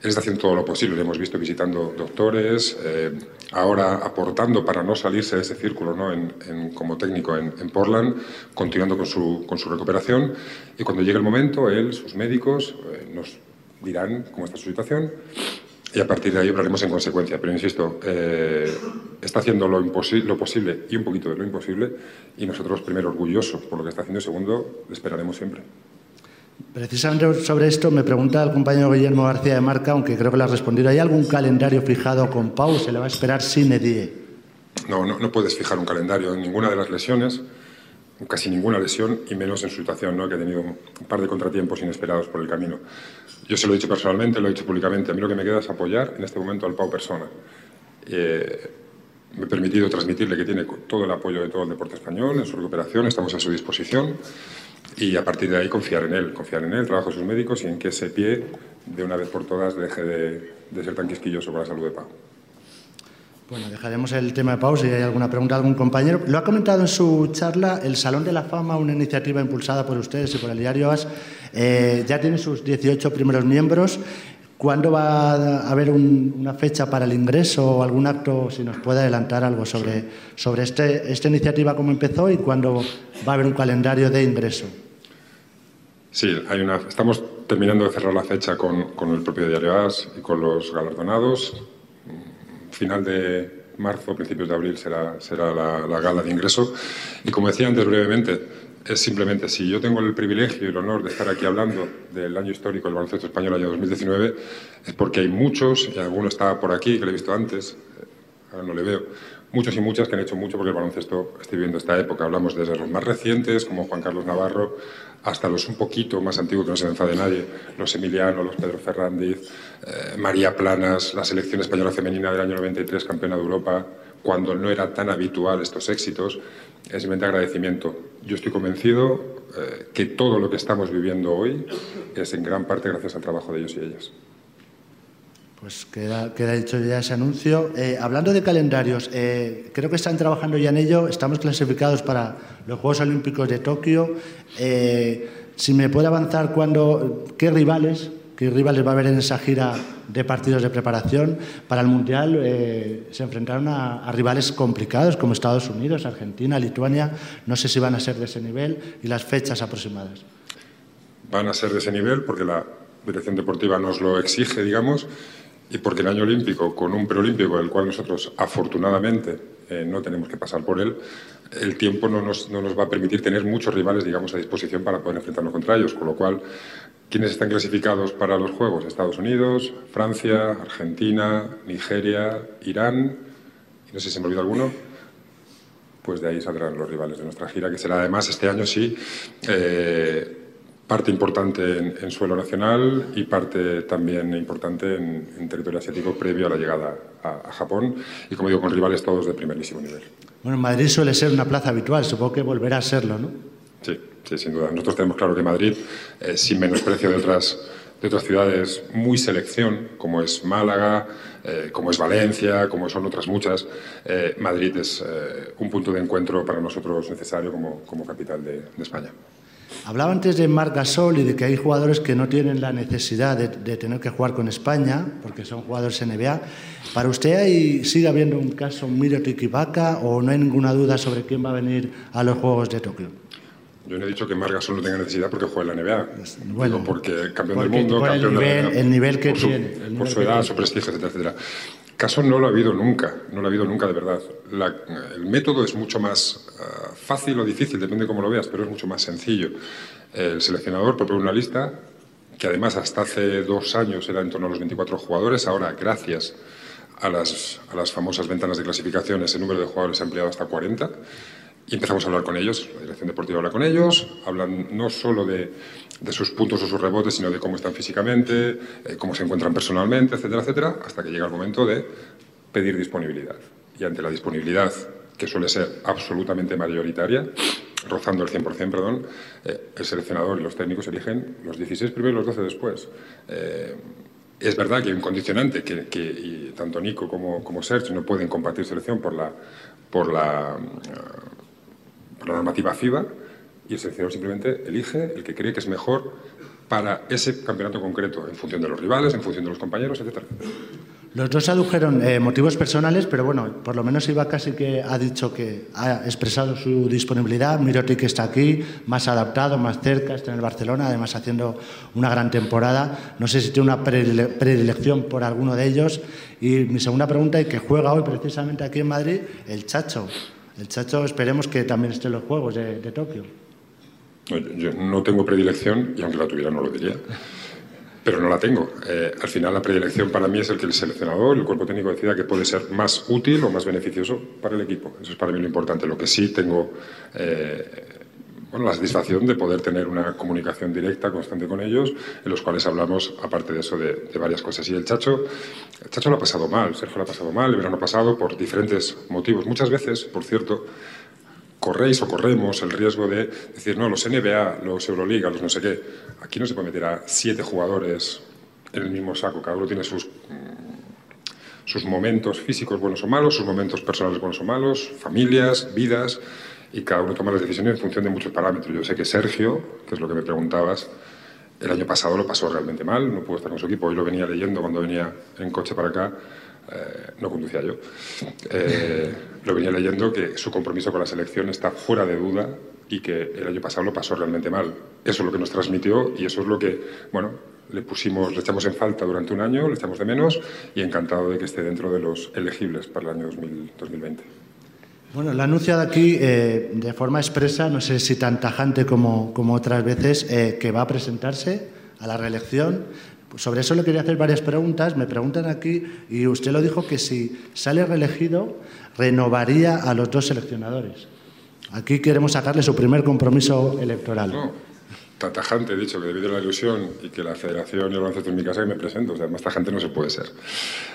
Él está haciendo todo lo posible, lo hemos visto visitando doctores, eh, ahora aportando para no salirse de ese círculo ¿no? en, como técnico en, en, Portland, continuando con su, con su, recuperación. Y cuando llegue el momento, él, sus médicos, eh, nos dirán cómo está su situación y a partir de ahí hablaremos en consecuencia. Pero insisto, eh, está haciendo lo, lo, posible y un poquito de lo imposible y nosotros, primero, orgullosos por lo que está haciendo y segundo, esperaremos siempre. Precisamente sobre esto me pregunta el compañero Guillermo García de Marca, aunque creo que le ha respondido, ¿hay algún calendario fijado con Pau? ¿Se le va a esperar sin edie? No, no, no puedes fijar un calendario en ninguna de las lesiones, casi ninguna lesión, y menos en su situación, ¿no? que ha tenido un par de contratiempos inesperados por el camino. Yo se lo he dicho personalmente, lo he dicho públicamente. A mí lo que me queda es apoyar en este momento al Pau persona. Eh, me he permitido transmitirle que tiene todo el apoyo de todo el deporte español en su recuperación, estamos a su disposición y a partir de ahí confiar en él, confiar en él, trabajo sus médicos y en que ese pie de una vez por todas deje de, de ser tan quisquilloso con la salud de Pau. Bueno, dejaremos el tema de Pau si hay alguna pregunta de algún compañero. Lo ha comentado en su charla el Salón de la Fama, una iniciativa impulsada por ustedes y por el diario AS. Eh, ya tiene sus 18 primeros miembros. ¿Cuándo va a haber un, una fecha para el ingreso o algún acto, si nos puede adelantar algo sobre, sobre este, esta iniciativa, cómo empezó y cuándo va a haber un calendario de ingreso? Sí, hay una, estamos terminando de cerrar la fecha con, con el propio diario AS y con los galardonados. Final de marzo, principios de abril será, será la, la gala de ingreso. Y como decía antes brevemente, es simplemente si yo tengo el privilegio y el honor de estar aquí hablando del año histórico del baloncesto español, año 2019, es porque hay muchos, y alguno está por aquí, que lo he visto antes, ahora no le veo, muchos y muchas que han hecho mucho porque el baloncesto esté viviendo esta época. Hablamos desde los más recientes, como Juan Carlos Navarro, hasta los un poquito más antiguos, que no se me enfade nadie, los Emiliano, los Pedro Ferrandiz, eh, María Planas, la selección española femenina del año 93, campeona de Europa, cuando no era tan habitual estos éxitos, es simplemente agradecimiento. Yo estoy convencido eh, que todo lo que estamos viviendo hoy es en gran parte gracias al trabajo de ellos y ellas. Pues queda, queda hecho ya ese anuncio. Eh, hablando de calendarios, eh, creo que están trabajando ya en ello. Estamos clasificados para los Juegos Olímpicos de Tokio. Eh, si me puede avanzar, cuándo, ¿qué rivales, qué rivales va a haber en esa gira de partidos de preparación para el Mundial? Se enfrentaron a, a, rivales complicados como Estados Unidos, Argentina, Lituania. No sé si van a ser de ese nivel y las fechas aproximadas. Van a ser de ese nivel porque la dirección deportiva nos lo exige, digamos y porque el año olímpico, con un preolímpico del cual nosotros afortunadamente eh, no tenemos que pasar por él, el tiempo no nos, no nos, va a permitir tener muchos rivales, digamos, a disposición para poder enfrentarnos contra ellos, con lo cual, ¿quiénes están clasificados para los Juegos? Estados Unidos, Francia, Argentina, Nigeria, Irán, y no sé si se me olvida alguno, pues de ahí saldrán los rivales de nuestra gira, que será además este año sí eh, parte importante en, en, suelo nacional y parte también importante en, en, territorio asiático previo a la llegada a, a, Japón y, como digo, con rivales todos de primerísimo nivel. Bueno, Madrid suele ser una plaza habitual, supongo que volverá a serlo, ¿no? Sí, sí sin duda. Nosotros tenemos claro que Madrid, eh, sin menosprecio de otras, de otras ciudades, muy selección, como es Málaga, eh, como es Valencia, como son otras muchas, eh, Madrid es un punto de encuentro para nosotros necesario como, como capital de, de España. Hablaba antes de Marc Gasol y de que hay jugadores que no tienen la necesidad de, tener que jugar con España, porque son jugadores NBA. ¿Para usted ahí sigue habiendo un caso Miro Tikibaka o no hay ninguna duda sobre quién va a venir a los Juegos de Tokio? Yo no he dicho que Marc Gasol no tenga necesidad porque juega en la NBA. Bueno, porque campeón del mundo, campeón el nivel, de la, el nivel que por su, tiene. por su edad, su prestigio, etcétera, etcétera. Caso no lo ha habido nunca, no lo ha habido nunca de verdad. La, el método es mucho más uh, fácil o difícil, depende de cómo lo veas, pero es mucho más sencillo. El seleccionador propone una lista que además hasta hace dos años era en torno a los 24 jugadores, ahora gracias a las, a las famosas ventanas de clasificación ese número de jugadores se ha ampliado hasta 40 empezamos a hablar con ellos, la dirección deportiva habla con ellos, hablan no solo de, de sus puntos o sus rebotes, sino de cómo están físicamente, eh, cómo se encuentran personalmente, etcétera, etcétera, hasta que llega el momento de pedir disponibilidad. Y ante la disponibilidad, que suele ser absolutamente mayoritaria, rozando el 100%, perdón, eh, el seleccionador y los técnicos eligen los 16 primero y los 12 después. Eh, es verdad que hay un condicionante que, tanto Nico como, como Sergio no pueden compartir selección por la, por la, por la normativa FIBA y el seleccionador simplemente elige el que cree que es mejor para ese campeonato concreto, en función de los rivales, en función de los compañeros, etcétera. Los dos adujeron eh, motivos personales, pero bueno, por lo menos Iba casi que ha dicho que ha expresado su disponibilidad. Mirotic está aquí, más adaptado, más cerca, está en el Barcelona, además haciendo una gran temporada. No sé si tiene una predilección por alguno de ellos. Y mi segunda pregunta, y que juega hoy precisamente aquí en Madrid, el Chacho. El Chacho esperemos que también esté en los Juegos de, Tokio. Yo no tengo predilección, y aunque la tuviera no lo diría pero no la tengo. Eh, al final la predilección para mí es el que el seleccionador, el cuerpo técnico decida que puede ser más útil o más beneficioso para el equipo. Eso es para mí lo importante. Lo que sí tengo eh, bueno, la satisfacción de poder tener una comunicación directa, constante con ellos, en los cuales hablamos, aparte de eso, de, varias cosas. Y el Chacho, el Chacho lo ha pasado mal, Sergio lo ha pasado mal el verano pasado por diferentes motivos. Muchas veces, por cierto, corréis o corremos el riesgo de decir, no, los NBA, los Euroliga, los no sé qué, aquí no se puede meter a siete jugadores en el mismo saco, cada uno tiene sus, sus momentos físicos buenos o malos, sus momentos personales buenos o malos, familias, vidas, y cada uno toma las decisiones en función de muchos parámetros. Yo sé que Sergio, que es lo que me preguntabas, el año pasado lo pasó realmente mal, no pudo estar con su equipo, hoy lo venía leyendo cuando venía en coche para acá, eh, no conducía yo, eh, lo venía leyendo que su compromiso con la selección está fuera de duda y que el año pasado lo pasó realmente mal. Eso es lo que nos transmitió y eso es lo que, bueno, le pusimos, le echamos en falta durante un año, le echamos de menos y encantado de que esté dentro de los elegibles para el año 2000, 2020. Bueno, lo ha anunciado aquí eh, de forma expresa, no sé si tan tajante como, como otras veces, eh, que va a presentarse a la reelección. Pues sobre eso le quería hacer varias preguntas. Me preguntan aquí, y usted lo dijo, que si sale reelegido, renovaría a los dos seleccionadores. Aquí queremos sacarle su primer compromiso electoral. Tan tajante he dicho que debido a la ilusión y que la federación y el baloncesto en mi casa que me presento. O sea, más tajante no se puede ser.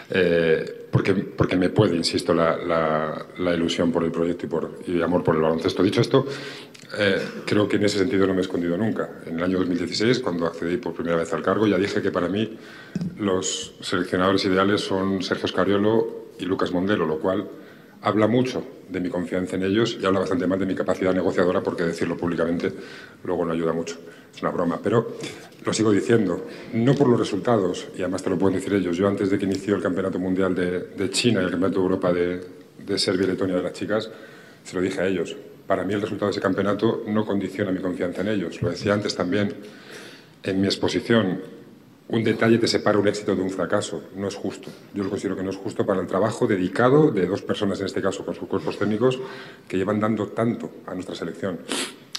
Eh, porque, porque me puede, insisto, la, la, la, ilusión por el proyecto y, por, y amor por el baloncesto. Dicho esto, eh, creo que en ese sentido no me he escondido nunca. En el año 2016, cuando accedí por primera vez al cargo, ya dije que para mí los seleccionadores ideales son Sergio Scariolo y Lucas Mondelo, lo cual habla mucho de mi confianza en ellos y habla bastante más de mi capacidad negociadora porque decirlo públicamente luego no ayuda mucho. Es una broma, pero lo sigo diciendo, no por los resultados, y además te lo pueden decir ellos. Yo antes de que inició el Campeonato Mundial de, China y el Campeonato de Europa de, de Serbia y Letonia de las chicas, se lo dije a ellos. Para mí el resultado de ese campeonato no condiciona mi confianza en ellos. Lo decía antes también en mi exposición un detalle te separa un éxito de un fracaso. No es justo. Yo lo considero que no es justo para el trabajo dedicado de dos personas, en este caso con sus cuerpos técnicos, que llevan dando tanto a nuestra selección.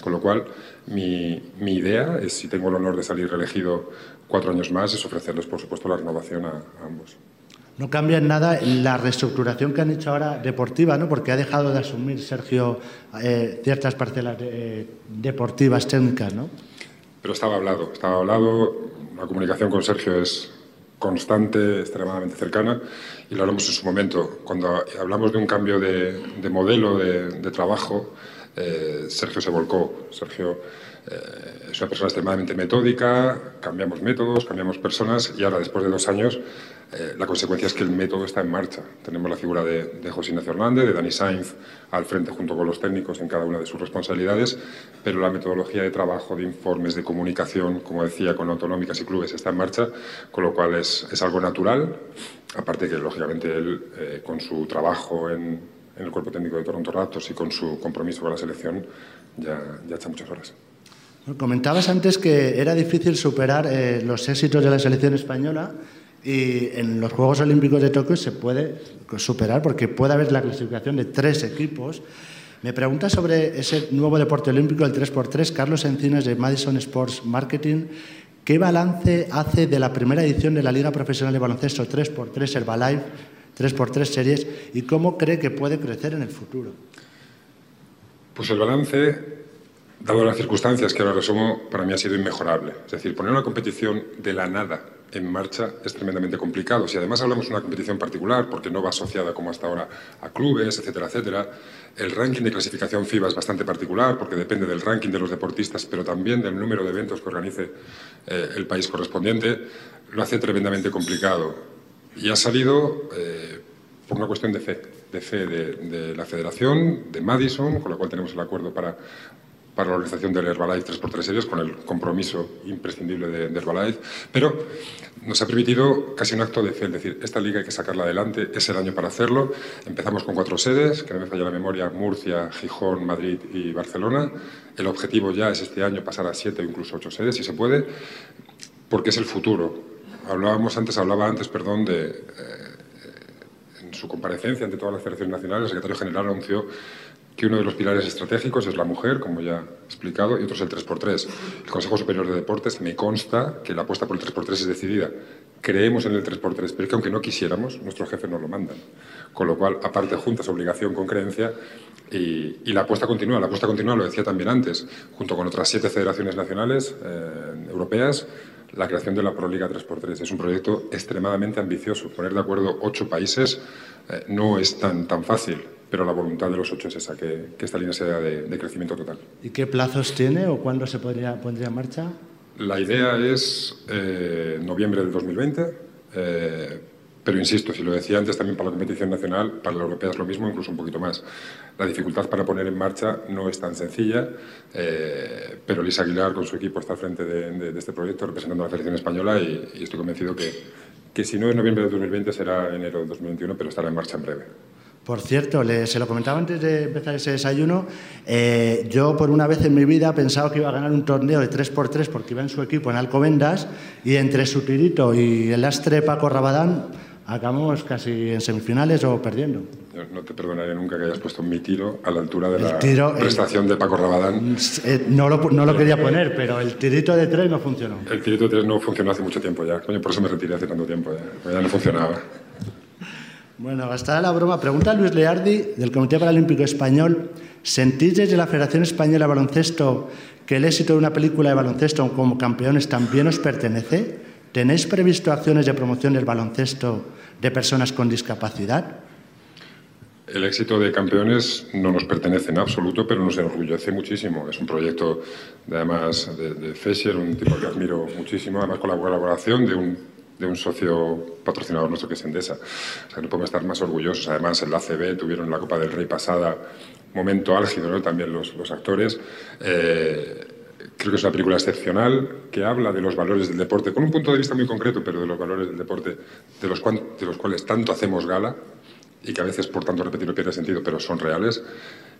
Con lo cual, mi, idea es, si tengo el honor de salir reelegido cuatro años más, es ofrecerles, por supuesto, la renovación a, ambos. No cambia en nada la reestructuración que han hecho ahora deportiva, ¿no? porque ha dejado de asumir Sergio eh, ciertas parcelas eh, deportivas técnicas. ¿no? Pero estaba hablado, estaba hablado, la comunicación con Sergio es constante, extremadamente cercana, y lo hablamos en su momento. Cuando hablamos de un cambio de, de modelo de, de trabajo, eh, Sergio se volcó. Sergio eh, es una persona extremadamente metódica, cambiamos métodos, cambiamos personas y ahora, después de dos años, eh, la consecuencia es que el método está en marcha. Tenemos la figura de, José Ignacio Hernández, de Dani Sainz al frente junto con los técnicos en cada una de sus responsabilidades, pero la metodología de trabajo, de informes, de comunicación, como decía, con autonómicas y clubes está en marcha, con lo cual es, algo natural, aparte que, lógicamente, él, con su trabajo en, en, el cuerpo técnico de Toronto Raptors y con su compromiso con la selección, ya, ya echa muchas horas. Comentabas antes que era difícil superar eh, los éxitos de la selección española y en los Juegos Olímpicos de Tokio se puede superar porque puede haber la clasificación de tres equipos. Me pregunta sobre ese nuevo deporte olímpico, el 3x3, Carlos Encinas de Madison Sports Marketing. ¿Qué balance hace de la primera edición de la Liga Profesional de Baloncesto 3x3 Herbalife, 3x3 Series, y cómo cree que puede crecer en el futuro? Pues el balance Dado las circunstancias que ahora resumo, para mí ha sido inmejorable. Es decir, poner una competición de la nada en marcha es tremendamente complicado. Si además hablamos de una competición particular, porque no va asociada como hasta ahora a clubes, etcétera, etcétera, el ranking de clasificación FIBA es bastante particular porque depende del ranking de los deportistas, pero también del número de eventos que organice eh, el país correspondiente, lo hace tremendamente complicado. Y ha salido eh, por una cuestión de fe, de fe de, la federación, de Madison, con la cual tenemos el acuerdo para para la organización del Herbalife 3x3 Series con el compromiso imprescindible de, de, Herbalife, pero nos ha permitido casi un acto de fe, es decir, esta liga hay que sacarla adelante, es el año para hacerlo. Empezamos con cuatro sedes, que no me falla la memoria, Murcia, Gijón, Madrid y Barcelona. El objetivo ya es este año pasar a siete o incluso ocho sedes, si se puede, porque es el futuro. Hablábamos antes, hablaba antes, perdón, de... Eh, en su comparecencia ante todas las federaciones nacionales, el secretario general anunció que uno de los pilares estratégicos es la mujer, como ya he explicado, y otro es el 3x3. El Consejo Superior de Deportes me consta que la apuesta por el 3x3 es decidida. Creemos en el 3x3, pero que aunque no quisiéramos, nuestros jefes nos lo mandan. Con lo cual, aparte, juntas obligación con creencia y, y, la apuesta continúa. La apuesta continúa, lo decía también antes, junto con otras siete federaciones nacionales eh, europeas, la creación de la Proliga 3x3. Es un proyecto extremadamente ambicioso. Poner de acuerdo ocho países eh, no es tan, tan fácil pero la voluntad de los ocho es esa, que, que esta línea sea de, de, crecimiento total. ¿Y qué plazos tiene o cuándo se podría, pondría en marcha? La idea es eh, noviembre del 2020, eh, pero insisto, si lo decía antes también para la competición nacional, para la europea es lo mismo, incluso un poquito más. La dificultad para poner en marcha no es tan sencilla, eh, pero Lisa Aguilar con su equipo está al frente de, de, de este proyecto representando a la selección española y, y estoy convencido que, que si no es noviembre del 2020 será enero del 2021, pero estará en marcha en breve. Por cierto, le, se lo comentaba antes de empezar ese desayuno, eh, yo por una vez en mi vida pensaba que iba a ganar un torneo de 3x3 porque iba en su equipo en Alcobendas y entre su tirito y el astre Paco Rabadán acabamos casi en semifinales o perdiendo. No te perdonaré nunca que hayas puesto mi tiro a la altura de el la tiro, prestación el, de Paco Rabadán. Eh, no, lo, no lo, quería poner, pero el tirito de tres no funcionó. El tirito de tres no funcionó hace mucho tiempo ya. Coño, por eso me retiré hace tanto tiempo ya. Ya no funcionaba. Bueno, gastada la broma. Pregunta a Luis Leardi, del Comité Paralímpico Español. ¿Sentís desde la Federación Española de Baloncesto que el éxito de una película de baloncesto como campeones también os pertenece? ¿Tenéis previsto acciones de promoción del baloncesto de personas con discapacidad? El éxito de campeones no nos pertenece en absoluto, pero nos enorgullece muchísimo. Es un proyecto, de, además, de, de un tipo que admiro muchísimo, además con la colaboración de un de un socio patrocinador nuestro que es Endesa. O sea, no podemos estar más orgullosos. Además, en la ACB tuvieron la Copa del Rey pasada, momento álgido, ¿no? también los, los actores. Eh, creo que es una película excepcional que habla de los valores del deporte, con un punto de vista muy concreto, pero de los valores del deporte de los, de los cuales tanto hacemos gala y que a veces, por tanto, repetirlo pierde sentido, pero son reales.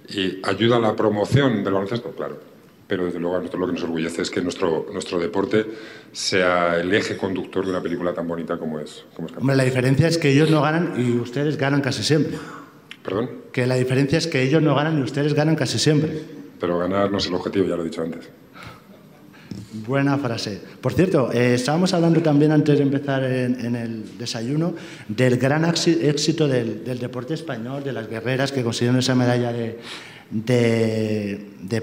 Y ayuda a la promoción del baloncesto, claro pero desde luego a nosotros lo que nos orgullece es que nuestro, nuestro deporte sea el eje conductor de una película tan bonita como es. Como es Hombre, la diferencia es que ellos no ganan y ustedes ganan casi siempre. ¿Perdón? Que la diferencia es que ellos no ganan y ustedes ganan casi siempre. Pero ganar no es el objetivo, ya lo he dicho antes. Buena frase. Por cierto, eh, estábamos hablando también antes de empezar en, el desayuno del gran éxito del, deporte español, de las guerreras que consiguieron esa medalla de,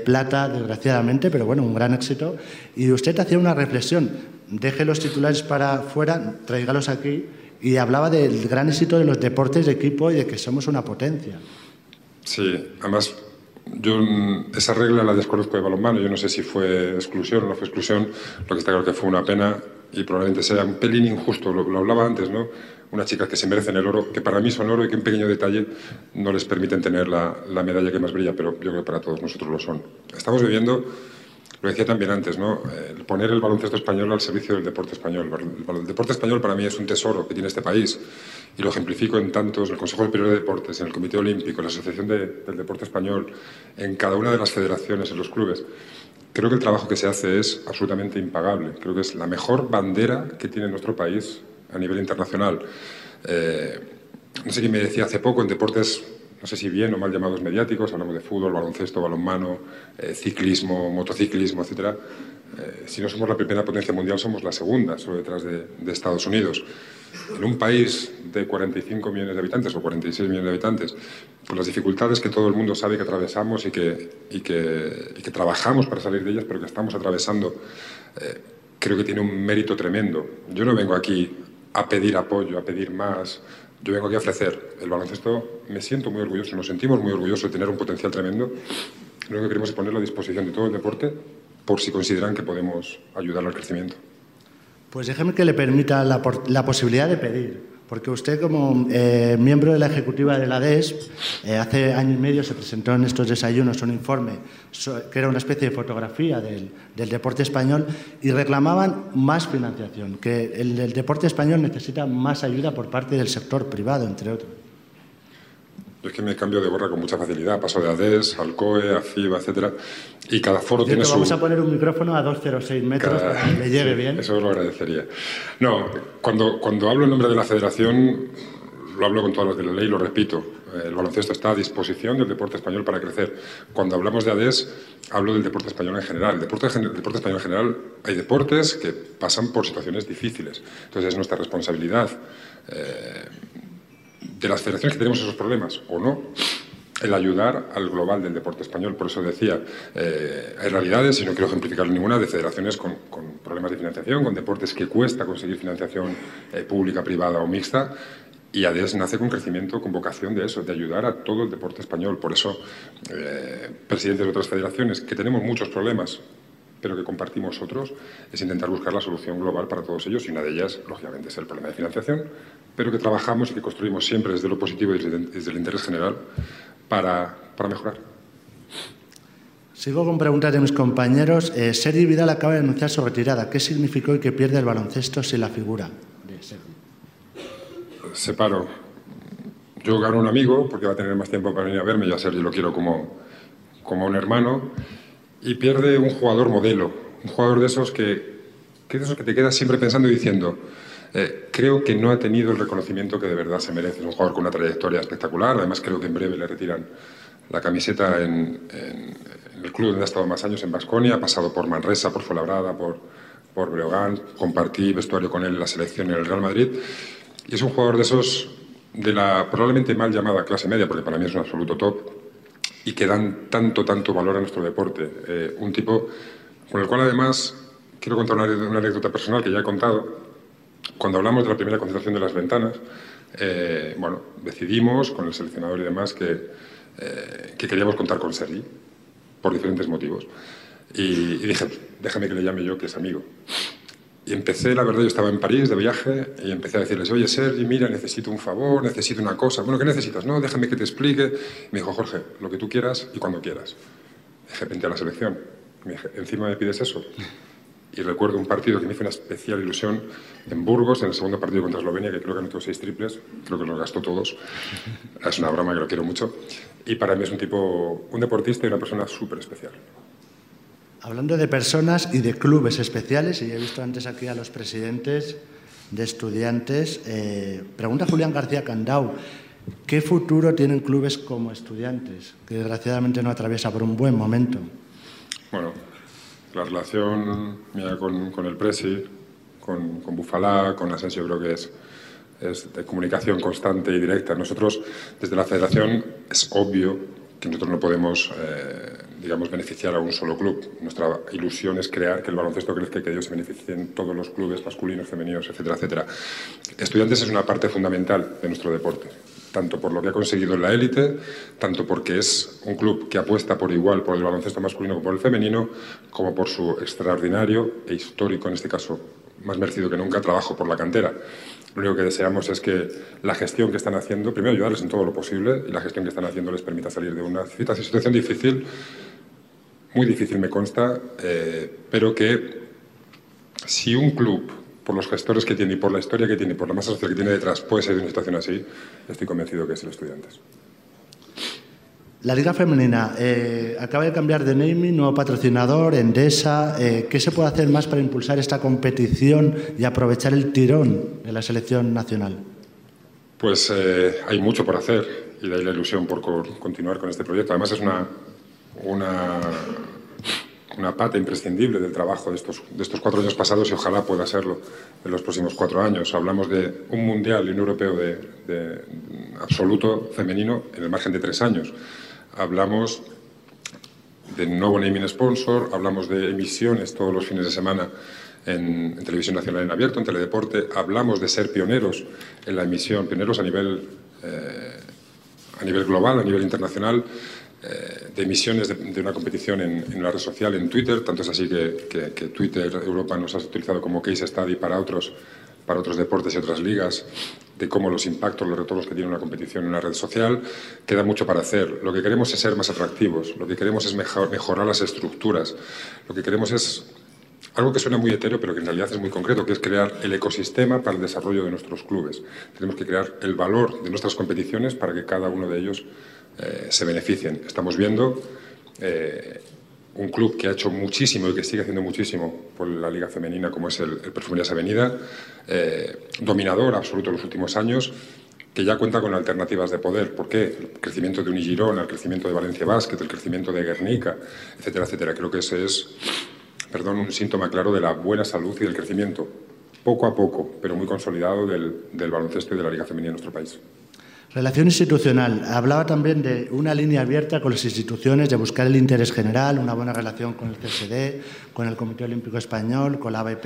plata, desgraciadamente, pero bueno, un gran éxito. Y usted hacía una reflexión, deje los titulares para fuera, tráigalos aquí, y hablaba del gran éxito de los deportes de equipo y de que somos una potencia. Sí, además yo mm, esa regla la desconozco de balonmano. Yo no sé si fue exclusión o no fue exclusión. Lo que está claro que fue una pena y probablemente sea un pelín injusto. Lo, hablaba antes, ¿no? Unas chicas que se merecen el oro, que para mí son oro y que un pequeño detalle no les permiten tener la, la medalla que más brilla, pero yo creo que para todos nosotros lo son. Estamos viviendo lo decía también antes, ¿no? poner el baloncesto español al servicio del deporte español. El, deporte español para mí es un tesoro que tiene este país y lo ejemplifico en tantos, en el Consejo Superior de Deportes, en el Comité Olímpico, en la Asociación del Deporte Español, en cada una de las federaciones, en los clubes. Creo que el trabajo que se hace es absolutamente impagable. Creo que es la mejor bandera que tiene nuestro país a nivel internacional. Eh, no sé quién me decía hace poco en deportes no sé si bien o mal llamados mediáticos, hablamos de fútbol, baloncesto, balonmano, eh, ciclismo, motociclismo, etc. Eh, si no somos la primera potencia mundial, somos la segunda, solo detrás de, Estados Unidos. En un país de 45 millones de habitantes o 46 millones de habitantes, con las dificultades que todo el mundo sabe que atravesamos y que, y que, trabajamos para salir de ellas, pero que estamos atravesando, eh, creo que tiene un mérito tremendo. Yo no vengo aquí a pedir apoyo, a pedir más, yo vengo aquí a ofrecer el baloncesto. Me siento muy orgulloso, nos sentimos muy orgullosos de tener un potencial tremendo. Lo que queremos es ponerlo a disposición de todo el deporte por si consideran que podemos ayudar al crecimiento. Pues déjeme que le permita la, la posibilidad de pedir. Porque usted, como eh, miembro de la ejecutiva de la DES, eh, hace año y medio se presentó en estos desayunos un informe que era una especie de fotografía del, deporte español y reclamaban más financiación, que el deporte español necesita más ayuda por parte del sector privado, entre otros. Yo es que me cambio de gorra con mucha facilidad. Paso de ADES, al COE, a FIBA, etcétera. Y cada foro tiene su... Vamos a poner un micrófono a 206 metros para que le llegue bien. Eso lo agradecería. No, cuando, cuando hablo en nombre de la federación, lo hablo con todas las de la ley, lo repito. El baloncesto está a disposición del deporte español para crecer. Cuando hablamos de ADES, hablo del deporte español en general. El deporte, deporte español en general, hay deportes que pasan por situaciones difíciles. Entonces es nuestra responsabilidad. Eh, de las federaciones que tenemos esos problemas, o no, el ayudar al global del deporte español. Por eso decía, eh, hay realidades, y no quiero ejemplificar ninguna, de federaciones con, problemas de financiación, con deportes que cuesta conseguir financiación eh, pública, privada o mixta, y ADES nace con crecimiento, con vocación de eso, de ayudar a todo el deporte español. Por eso, eh, presidentes de otras federaciones, que tenemos muchos problemas, pero que compartimos otros, es intentar buscar la solución global para todos ellos, y una de ellas, lógicamente, es el problema de financiación, pero que trabajamos y que construimos siempre desde lo positivo y desde, el interés general para, para, mejorar. Sigo con preguntas de mis compañeros. Eh, Sergi Vidal acaba de anunciar su retirada. ¿Qué significó y qué pierde el baloncesto sin la figura de Sergi? Separo. Yo gano un amigo porque va a tener más tiempo para venir a verme. Yo a Sergi lo quiero como, como un hermano. Y pierde un jugador modelo. Un jugador de esos que, que, de esos que te quedas siempre pensando y diciendo eh, creo que no ha tenido el reconocimiento que de verdad se merece. Es un jugador con una trayectoria espectacular. Además, creo que en breve le retiran la camiseta en, el club donde ha estado más años, en Basconia. Ha pasado por Manresa, por Fuenlabrada, por, por Breogán. Compartí vestuario con él en la selección en el Real Madrid. Y es un jugador de esos, de la probablemente mal llamada clase media, porque para mí es un absoluto top, y que dan tanto, tanto valor a nuestro deporte. Eh, un tipo con el cual además quiero contar una, una anécdota personal que ya he contado cuando hablamos de la primera concentración de las ventanas, eh, bueno, decidimos con el seleccionador y demás que, eh, que queríamos contar con Sergi, por diferentes motivos. Y, dije, déjame que le llame yo, que es amigo. Y empecé, la verdad, yo estaba en París de viaje y empecé a decirles, oye, Sergi, mira, necesito un favor, necesito una cosa. Bueno, ¿qué necesitas? No, déjame que te explique. Me dijo, Jorge, lo que tú quieras y cuando quieras. Dije, vente a la selección. Me dije, ¿encima me pides eso? Y recuerdo un partido que me hizo una especial ilusión en Burgos, en el segundo partido contra Eslovenia, que creo que metió seis triples, creo que los gastó todos. Es una broma que lo quiero mucho. Y para mí es un tipo, un deportista y una persona súper especial. Hablando de personas y de clubes especiales, y he visto antes aquí a los presidentes de estudiantes, eh, pregunta Julián García Candau, ¿qué futuro tienen clubes como estudiantes, que desgraciadamente no atraviesa por un buen momento? Bueno, la relación mía con, el Presi, con, con, Bufalá, con Asensio, creo que es, es de comunicación constante y directa. Nosotros, desde la Federación, es obvio que nosotros no podemos, eh, digamos, beneficiar a un solo club. Nuestra ilusión es crear que el baloncesto crezca y que ellos se beneficien todos los clubes masculinos, femeninos, etcétera, etcétera. Estudiantes es una parte fundamental de nuestro deporte. tanto por lo que ha conseguido en la élite, tanto porque es un club que apuesta por igual por el baloncesto masculino como por el femenino, como por su extraordinario e histórico, en este caso más merecido que nunca, trabajo por la cantera. Lo único que deseamos es que la gestión que están haciendo, primero ayudarles en todo lo posible y la gestión que están haciendo les permita salir de una situación difícil, muy difícil me consta, eh, pero que si un club, por los gestores que tiene y por la historia que tiene por la masa social que tiene detrás, puede ser una situación así, estoy convencido que es el Estudiantes. La Liga Femenina eh, acaba de cambiar de naming, nuevo patrocinador, Endesa. Eh, ¿Qué se puede hacer más para impulsar esta competición y aprovechar el tirón de la selección nacional? Pues eh, hay mucho por hacer y de ahí la ilusión por continuar con este proyecto. Además es una, una, una pata imprescindible del trabajo de estos, de estos cuatro años pasados y ojalá pueda serlo en los próximos cuatro años. Hablamos de un mundial y un europeo de, absoluto femenino en el margen de tres años. Hablamos de nuevo naming sponsor, hablamos de emisiones todos los fines de semana en, Televisión Nacional en Abierto, en Teledeporte, hablamos de ser pioneros en la emisión, pioneros a nivel, eh, a nivel global, a nivel internacional, eh, de emisiones de, una competición en, la red social, en Twitter, tanto es así que, Twitter Europa nos ha utilizado como case study para otros para otros deportes y otras ligas, de cómo los impactos, los retornos que tiene una competición en una red social, queda mucho para hacer. Lo que queremos es ser más atractivos, lo que queremos es mejorar las estructuras, lo que queremos es algo que suena muy etéreo, pero que en realidad es muy concreto, que es crear el ecosistema para el desarrollo de nuestros clubes. Tenemos que crear el valor de nuestras competiciones para que cada uno de ellos eh, se beneficien. Estamos viendo eh, un club que ha hecho muchísimo y que sigue haciendo muchísimo por la Liga Femenina, como es el, el Perfumerías Avenida, eh, dominador absoluto en los últimos años, que ya cuenta con alternativas de poder. ¿Por qué? El crecimiento de Unigirona, el crecimiento de Valencia Basket, el crecimiento de Guernica, etcétera, etcétera. Creo que ese es, perdón, un síntoma claro de la buena salud y del crecimiento, poco a poco, pero muy consolidado del, del baloncesto y de la Liga Femenina en nuestro país. Relación institucional. Hablaba también de una línea abierta con las instituciones, de buscar el interés general, una buena relación con el CSD, con el Comité Olímpico Español, con la ABP.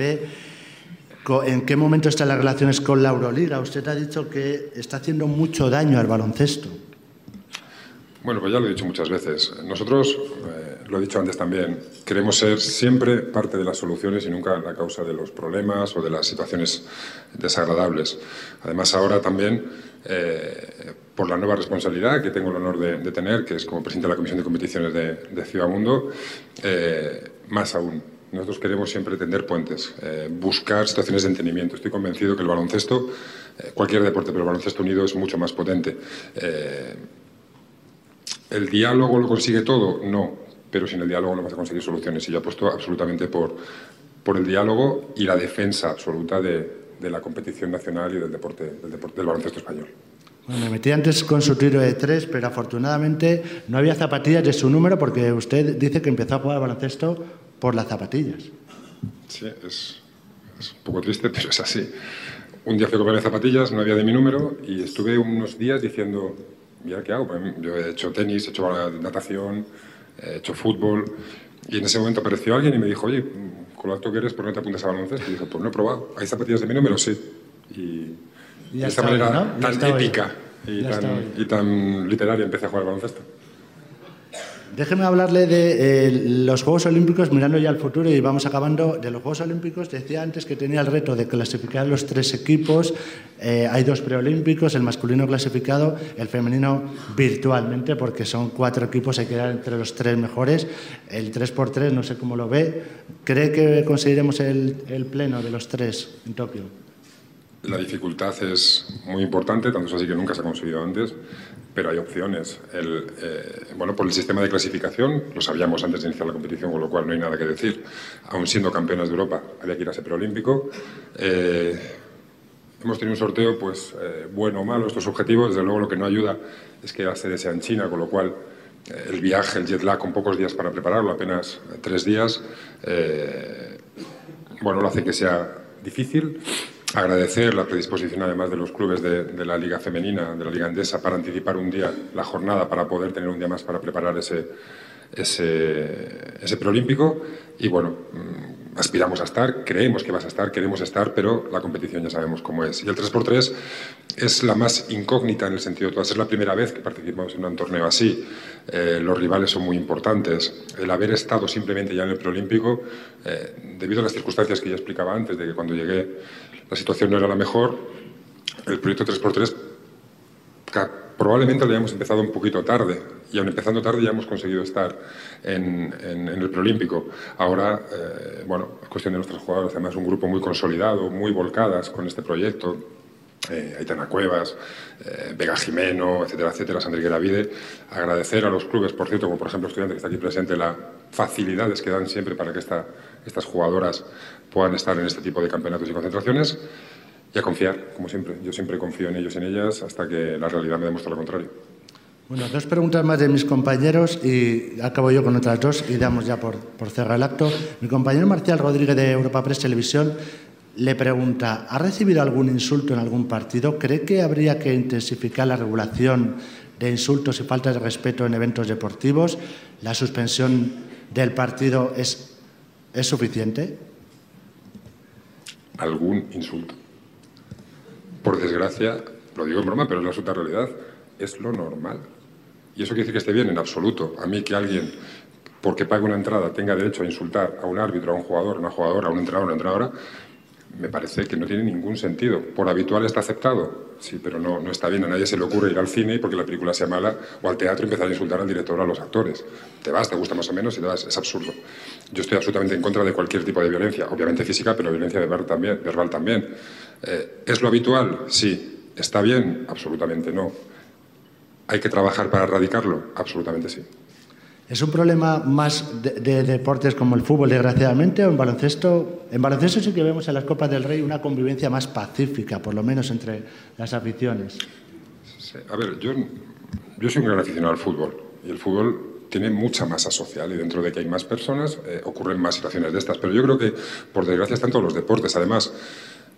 ¿En qué momento están las relaciones con la Euroliga? Usted ha dicho que está haciendo mucho daño al baloncesto. Bueno, pues ya lo he dicho muchas veces. Nosotros, eh, lo he dicho antes también, queremos ser siempre parte de las soluciones y nunca la causa de los problemas o de las situaciones desagradables. Además, ahora también eh, por la nueva responsabilidad que tengo el honor de, tener, que es como presidente de la Comisión de Competiciones de, Ciudad Mundo, eh, más aún. Nosotros queremos siempre tender puentes, eh, buscar situaciones de entendimiento. Estoy convencido que el baloncesto, cualquier deporte, pero el baloncesto unido es mucho más potente. ¿El diálogo lo consigue todo? No, pero sin el diálogo no vas a conseguir soluciones. Y yo apuesto absolutamente por, por el diálogo y la defensa absoluta de, de la competición nacional y del deporte, del, deporte, del baloncesto español. Bueno, me metí antes con su tiro de tres, pero afortunadamente no había zapatillas de su número porque usted dice que empezó a jugar baloncesto por las zapatillas. Sí, es, es un poco triste, pero es así. Un día fui a comprarme zapatillas, no había de mi número y estuve unos días diciendo, mira qué hago. Pues yo he hecho tenis, he hecho natación, he hecho fútbol y en ese momento apareció alguien y me dijo, oye, con lo alto que eres, ¿por qué no te apuntas a baloncesto? Y dije, pues no he probado. ¿Hay zapatillas de mi número? Sí. Y, de esta manera tan épica y tan, y tan literaria empecé a jugar baloncesto. Déjeme hablarle de eh, los Juegos Olímpicos, mirando ya al futuro y vamos acabando. De los Juegos Olímpicos, decía antes que tenía el reto de clasificar los tres equipos. Eh, hay dos preolímpicos, el masculino clasificado, el femenino virtualmente, porque son cuatro equipos, hay que quedar entre los tres mejores. El 3x3, no sé cómo lo ve. ¿Cree que conseguiremos el, el pleno de los tres en Tokio? La dificultad es muy importante, tanto es así que nunca se ha conseguido antes pero hay opciones. El, eh, bueno, por el sistema de clasificación, lo sabíamos antes de iniciar la competición, con lo cual no hay nada que decir. Aún siendo campeonas de Europa, había que ir a ese preolímpico. Eh, hemos tenido un sorteo, pues, eh, bueno o malo, estos objetivos. Desde luego, lo que no ayuda es que la sede sea en China, con lo cual el viaje, el jet lag, con pocos días para prepararlo, apenas tres días, bueno, lo hace que sea difícil agradecer la predisposición además de los clubes de, la Liga Femenina, de la Liga Endesa, para anticipar un día la jornada, para poder tener un día más para preparar ese, ese, ese preolímpico. Y bueno, mm, aspiramos a estar, creemos que vas a estar, queremos estar, pero la competición ya sabemos cómo es. Y el 3x3 es la más incógnita en el sentido de todas. Es la primera vez que participamos en un torneo así. Eh, los rivales son muy importantes. El haber estado simplemente ya en el preolímpico, eh, debido a las circunstancias que ya explicaba antes, de que cuando llegué la situación no era la mejor, el proyecto 3x3 probablemente lo hayamos empezado un poquito tarde y aún empezando tarde ya hemos conseguido estar en, el preolímpico. Ahora, eh, bueno, es cuestión de nuestros jugadores, además un grupo muy consolidado, muy volcadas con este proyecto. Eh, Aitana Cuevas, eh, Vega Jimeno, etcétera, etcétera, Sandri Gravide. Agradecer a los clubes, por cierto, como por ejemplo Estudiante que está aquí presente, las facilidades que dan siempre para que estas jugadoras puedan estar en este tipo de campeonatos y concentraciones y a confiar, como siempre. Yo siempre confío en ellos y en ellas hasta que la realidad me demuestre lo contrario. Bueno, dos preguntas más de mis compañeros y acabo yo con otras dos y damos ya por, por cerrar el acto. Mi compañero Marcial Rodríguez de Europa Press Televisión le pregunta, ¿ha recibido algún insulto en algún partido? ¿Cree que habría que intensificar la regulación de insultos y faltas de respeto en eventos deportivos? ¿La suspensión del partido es, es suficiente? Algún insulto por desgracia, lo digo en broma, pero es la absoluta realidad, es lo normal. ¿Y eso quiere decir que esté bien? En absoluto. A mí que alguien, porque pague una entrada, tenga derecho a insultar a un árbitro, a un jugador, a una jugadora, a un entrenador, a una entrenadora, me parece que no tiene ningún sentido. Por habitual está aceptado, sí, pero no, no está bien. A nadie se le ocurre ir al cine y porque la película sea mala o al teatro empezar a insultar al director o a los actores. Te vas, te gusta más o menos y te vas. Es absurdo. Yo estoy absolutamente en contra de cualquier tipo de violencia, obviamente física, pero violencia verbal también. Verbal también. Eh, ¿Es lo habitual? Sí. ¿Está bien? Absolutamente no. ¿Hay que trabajar para erradicarlo? Absolutamente sí. ¿Es un problema más de, deportes como el fútbol, desgraciadamente, o en baloncesto? En baloncesto sí que vemos en las Copas del Rey una convivencia más pacífica, por lo menos entre las aficiones. a ver, yo, yo soy un gran aficionado al fútbol y el fútbol tiene mucha masa social y dentro de que hay más personas eh, ocurren más situaciones de estas. Pero yo creo que, por desgracia, están todos los deportes. Además,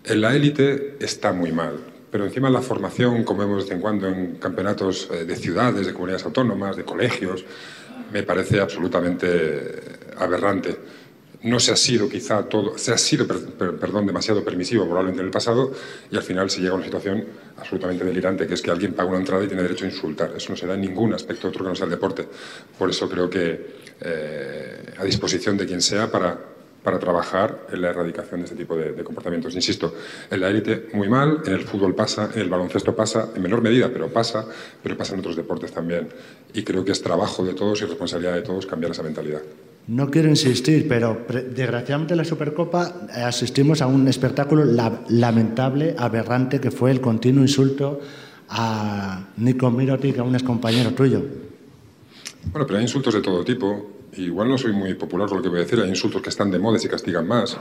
en la élite está muy mal, pero encima la formación, como vemos de vez en cuando en campeonatos eh, de ciudades, de comunidades autónomas, de colegios, me parece absolutamente aberrante. No se ha sido quizá todo, se ha sido, perdón, demasiado permisivo probablemente en el pasado y al final se llega a una situación absolutamente delirante, que es que alguien paga una entrada y tiene derecho a insultar. Eso no se da en ningún aspecto otro que no sea el deporte. Por eso creo que eh, a disposición de quien sea para para trabajar en la erradicación de este tipo de, comportamientos. Insisto, en la élite muy mal, en el fútbol pasa, en el baloncesto pasa, en menor medida, pero pasa, pero pasa en otros deportes también. Y creo que es trabajo de todos y responsabilidad de todos cambiar esa mentalidad. No quiero insistir, pero desgraciadamente en la Supercopa eh, asistimos a un espectáculo lamentable, aberrante, que fue el continuo insulto a Nico Mirotic, a un excompañero tuyo. Bueno, pero hay insultos de todo tipo igual no soy muy popular con lo que voy a decir, hay insultos que están de moda y se castigan más.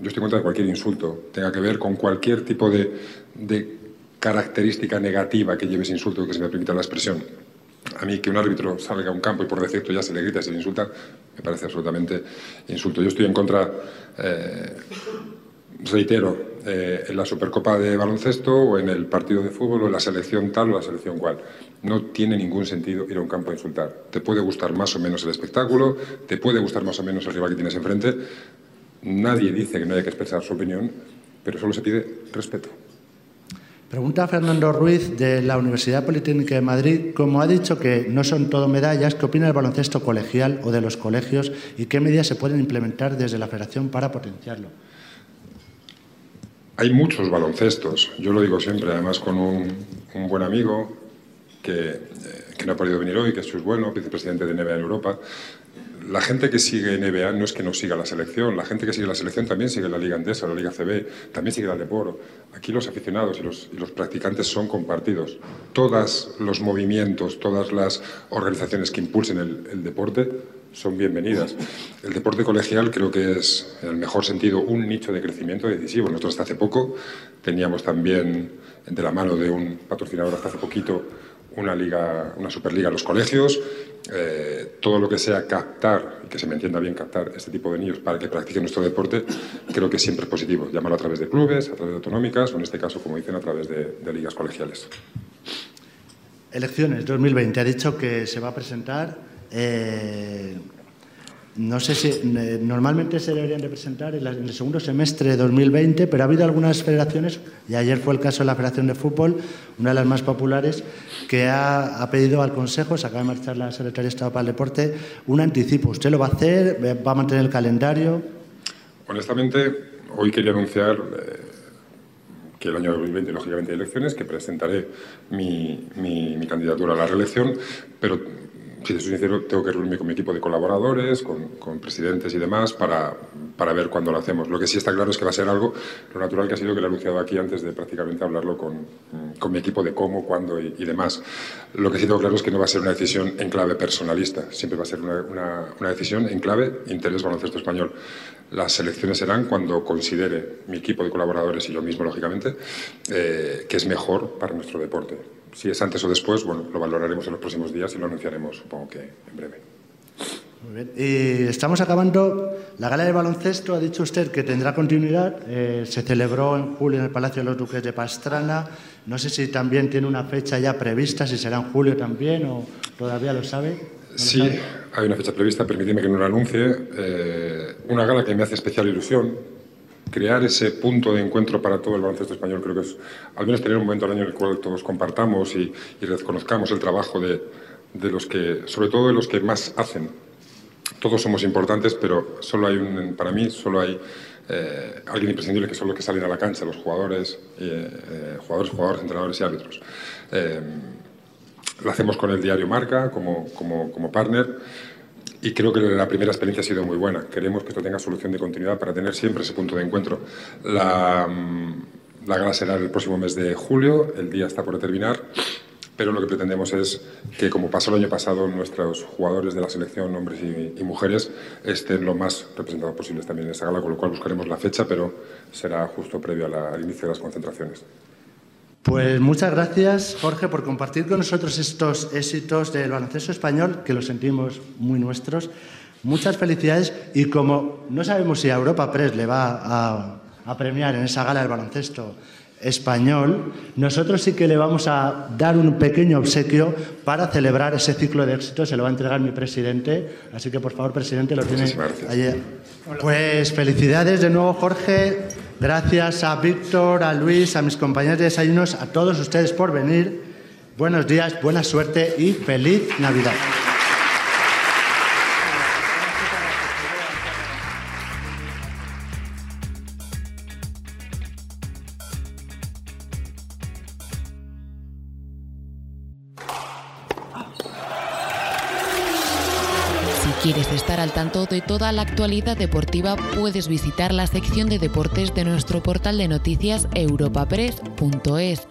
Yo estoy contra de cualquier insulto, tenga que ver con cualquier tipo de, de característica negativa que lleve ese insulto, que se me permita la expresión. A mí que un árbitro salga a un campo y por defecto ya se le grita se le insulta, me parece absolutamente insulto. Yo estoy en contra, eh, reitero, eh, en la Supercopa de baloncesto o en el partido de fútbol o en la selección tal o la selección cual. No tiene ningún sentido ir a un campo a insultar. Te puede gustar más o menos el espectáculo, te puede gustar más o menos el rival que tienes enfrente. Nadie dice que no haya que expresar su opinión, pero solo se pide respeto. Pregunta Fernando Ruiz de la Universidad Politécnica de Madrid. Como ha dicho que no son todo medallas, ¿qué opina del baloncesto colegial o de los colegios y qué medidas se pueden implementar desde la Federación para potenciarlo? Hay muchos baloncestos, yo lo digo siempre, además con un, buen amigo que, eh, que, no ha podido venir hoy, que es Chus Bueno, vicepresidente de NBA en Europa. La gente que sigue NBA no es que no siga la selección, la gente que sigue la selección también sigue la Liga Andesa, la Liga CB, también sigue la Deporo. Aquí los aficionados y los, practicantes son compartidos. Todos los movimientos, todas las organizaciones que impulsen el, el deporte son bienvenidas. El deporte colegial creo que es, en el mejor sentido, un nicho de crecimiento decisivo. Nosotros hasta hace poco teníamos también, de la mano de un patrocinador hasta hace poquito, una, liga, una superliga en los colegios. Eh, todo lo que sea captar, y que se me entienda bien captar este tipo de niños para que practiquen nuestro deporte, creo que siempre es positivo. Llámalo a través de clubes, a través de autonómicas o en este caso, como dicen, a través de, de ligas colegiales. Elecciones 2020. Ha dicho que se va a presentar eh, no sé si eh, normalmente se deberían de presentar en, el segundo semestre de 2020, pero ha habido algunas federaciones, y ayer fue el caso de la Federación de Fútbol, una de las más populares, que ha, ha pedido al Consejo, se acaba de marchar la Secretaría de Estado para el Deporte, un anticipo. ¿Usted lo va a hacer? ¿Va a mantener el calendario? Honestamente, hoy quería anunciar eh, que el año 2020, lógicamente, hay elecciones, que presentaré mi, mi, mi candidatura a la reelección, pero si te soy sincero, tengo que reunirme con mi equipo de colaboradores, con, con, presidentes y demás, para, para ver cuándo lo hacemos. Lo que sí está claro es que va a ser algo, lo natural que ha sido que lo he anunciado aquí antes de prácticamente hablarlo con, con mi equipo de cómo, cuándo y, demás. Lo que sí tengo claro es que no va a ser una decisión en clave personalista, siempre va a ser una, una, una decisión en clave interés baloncesto español. Las elecciones serán cuando considere mi equipo de colaboradores y yo mismo, lógicamente, eh, que es mejor para nuestro deporte. Si es antes o después, bueno, lo valoraremos en los próximos días y lo anunciaremos, supongo que en breve. Muy bien. Y estamos acabando. La gala de baloncesto ha dicho usted que tendrá continuidad. Eh, se celebró en julio en el Palacio de los Duques de Pastrana. No sé si también tiene una fecha ya prevista, si será en julio también o todavía lo sabe. ¿No sí, sabe? hay una fecha prevista, permíteme que no la anuncie. Eh, una gala que me hace especial ilusión. Crear ese punto de encuentro para todo el baloncesto español creo que es al menos tener un momento al año en el cual todos compartamos y, y reconozcamos el trabajo de, de los que, sobre todo de los que más hacen. Todos somos importantes, pero solo hay un, para mí solo hay eh, alguien imprescindible que son los que salen a la cancha, los jugadores, eh, eh, jugadores, jugadores, entrenadores y árbitros. Eh, lo hacemos con el diario Marca como, como, como partner y creo que la primera experiencia ha sido muy buena. Queremos que esto tenga solución de continuidad para tener siempre ese punto de encuentro. La, la gala será el próximo mes de julio, el día está por terminar pero lo que pretendemos es que, como pasó el año pasado, nuestros jugadores de la selección, hombres y, mujeres, estén lo más representados posibles también en esa gala, con lo cual buscaremos la fecha, pero será justo previo al inicio de las concentraciones. Pues muchas gracias, Jorge, por compartir con nosotros estos éxitos del baloncesto español, que los sentimos muy nuestros. Muchas felicidades y como no sabemos si a Europa Press le va a, a premiar en esa gala del baloncesto español, nosotros sí que le vamos a dar un pequeño obsequio para celebrar ese ciclo de éxito. Se lo va a entregar mi presidente. Así que, por favor, presidente, lo tiene ayer. Pues felicidades de nuevo, Jorge. Gracias a Víctor, a Luis, a mis compañeros de desayunos, a todos ustedes por venir. Buenos días, buena suerte y feliz Navidad. De toda la actualidad deportiva, puedes visitar la sección de deportes de nuestro portal de noticias europapress.es.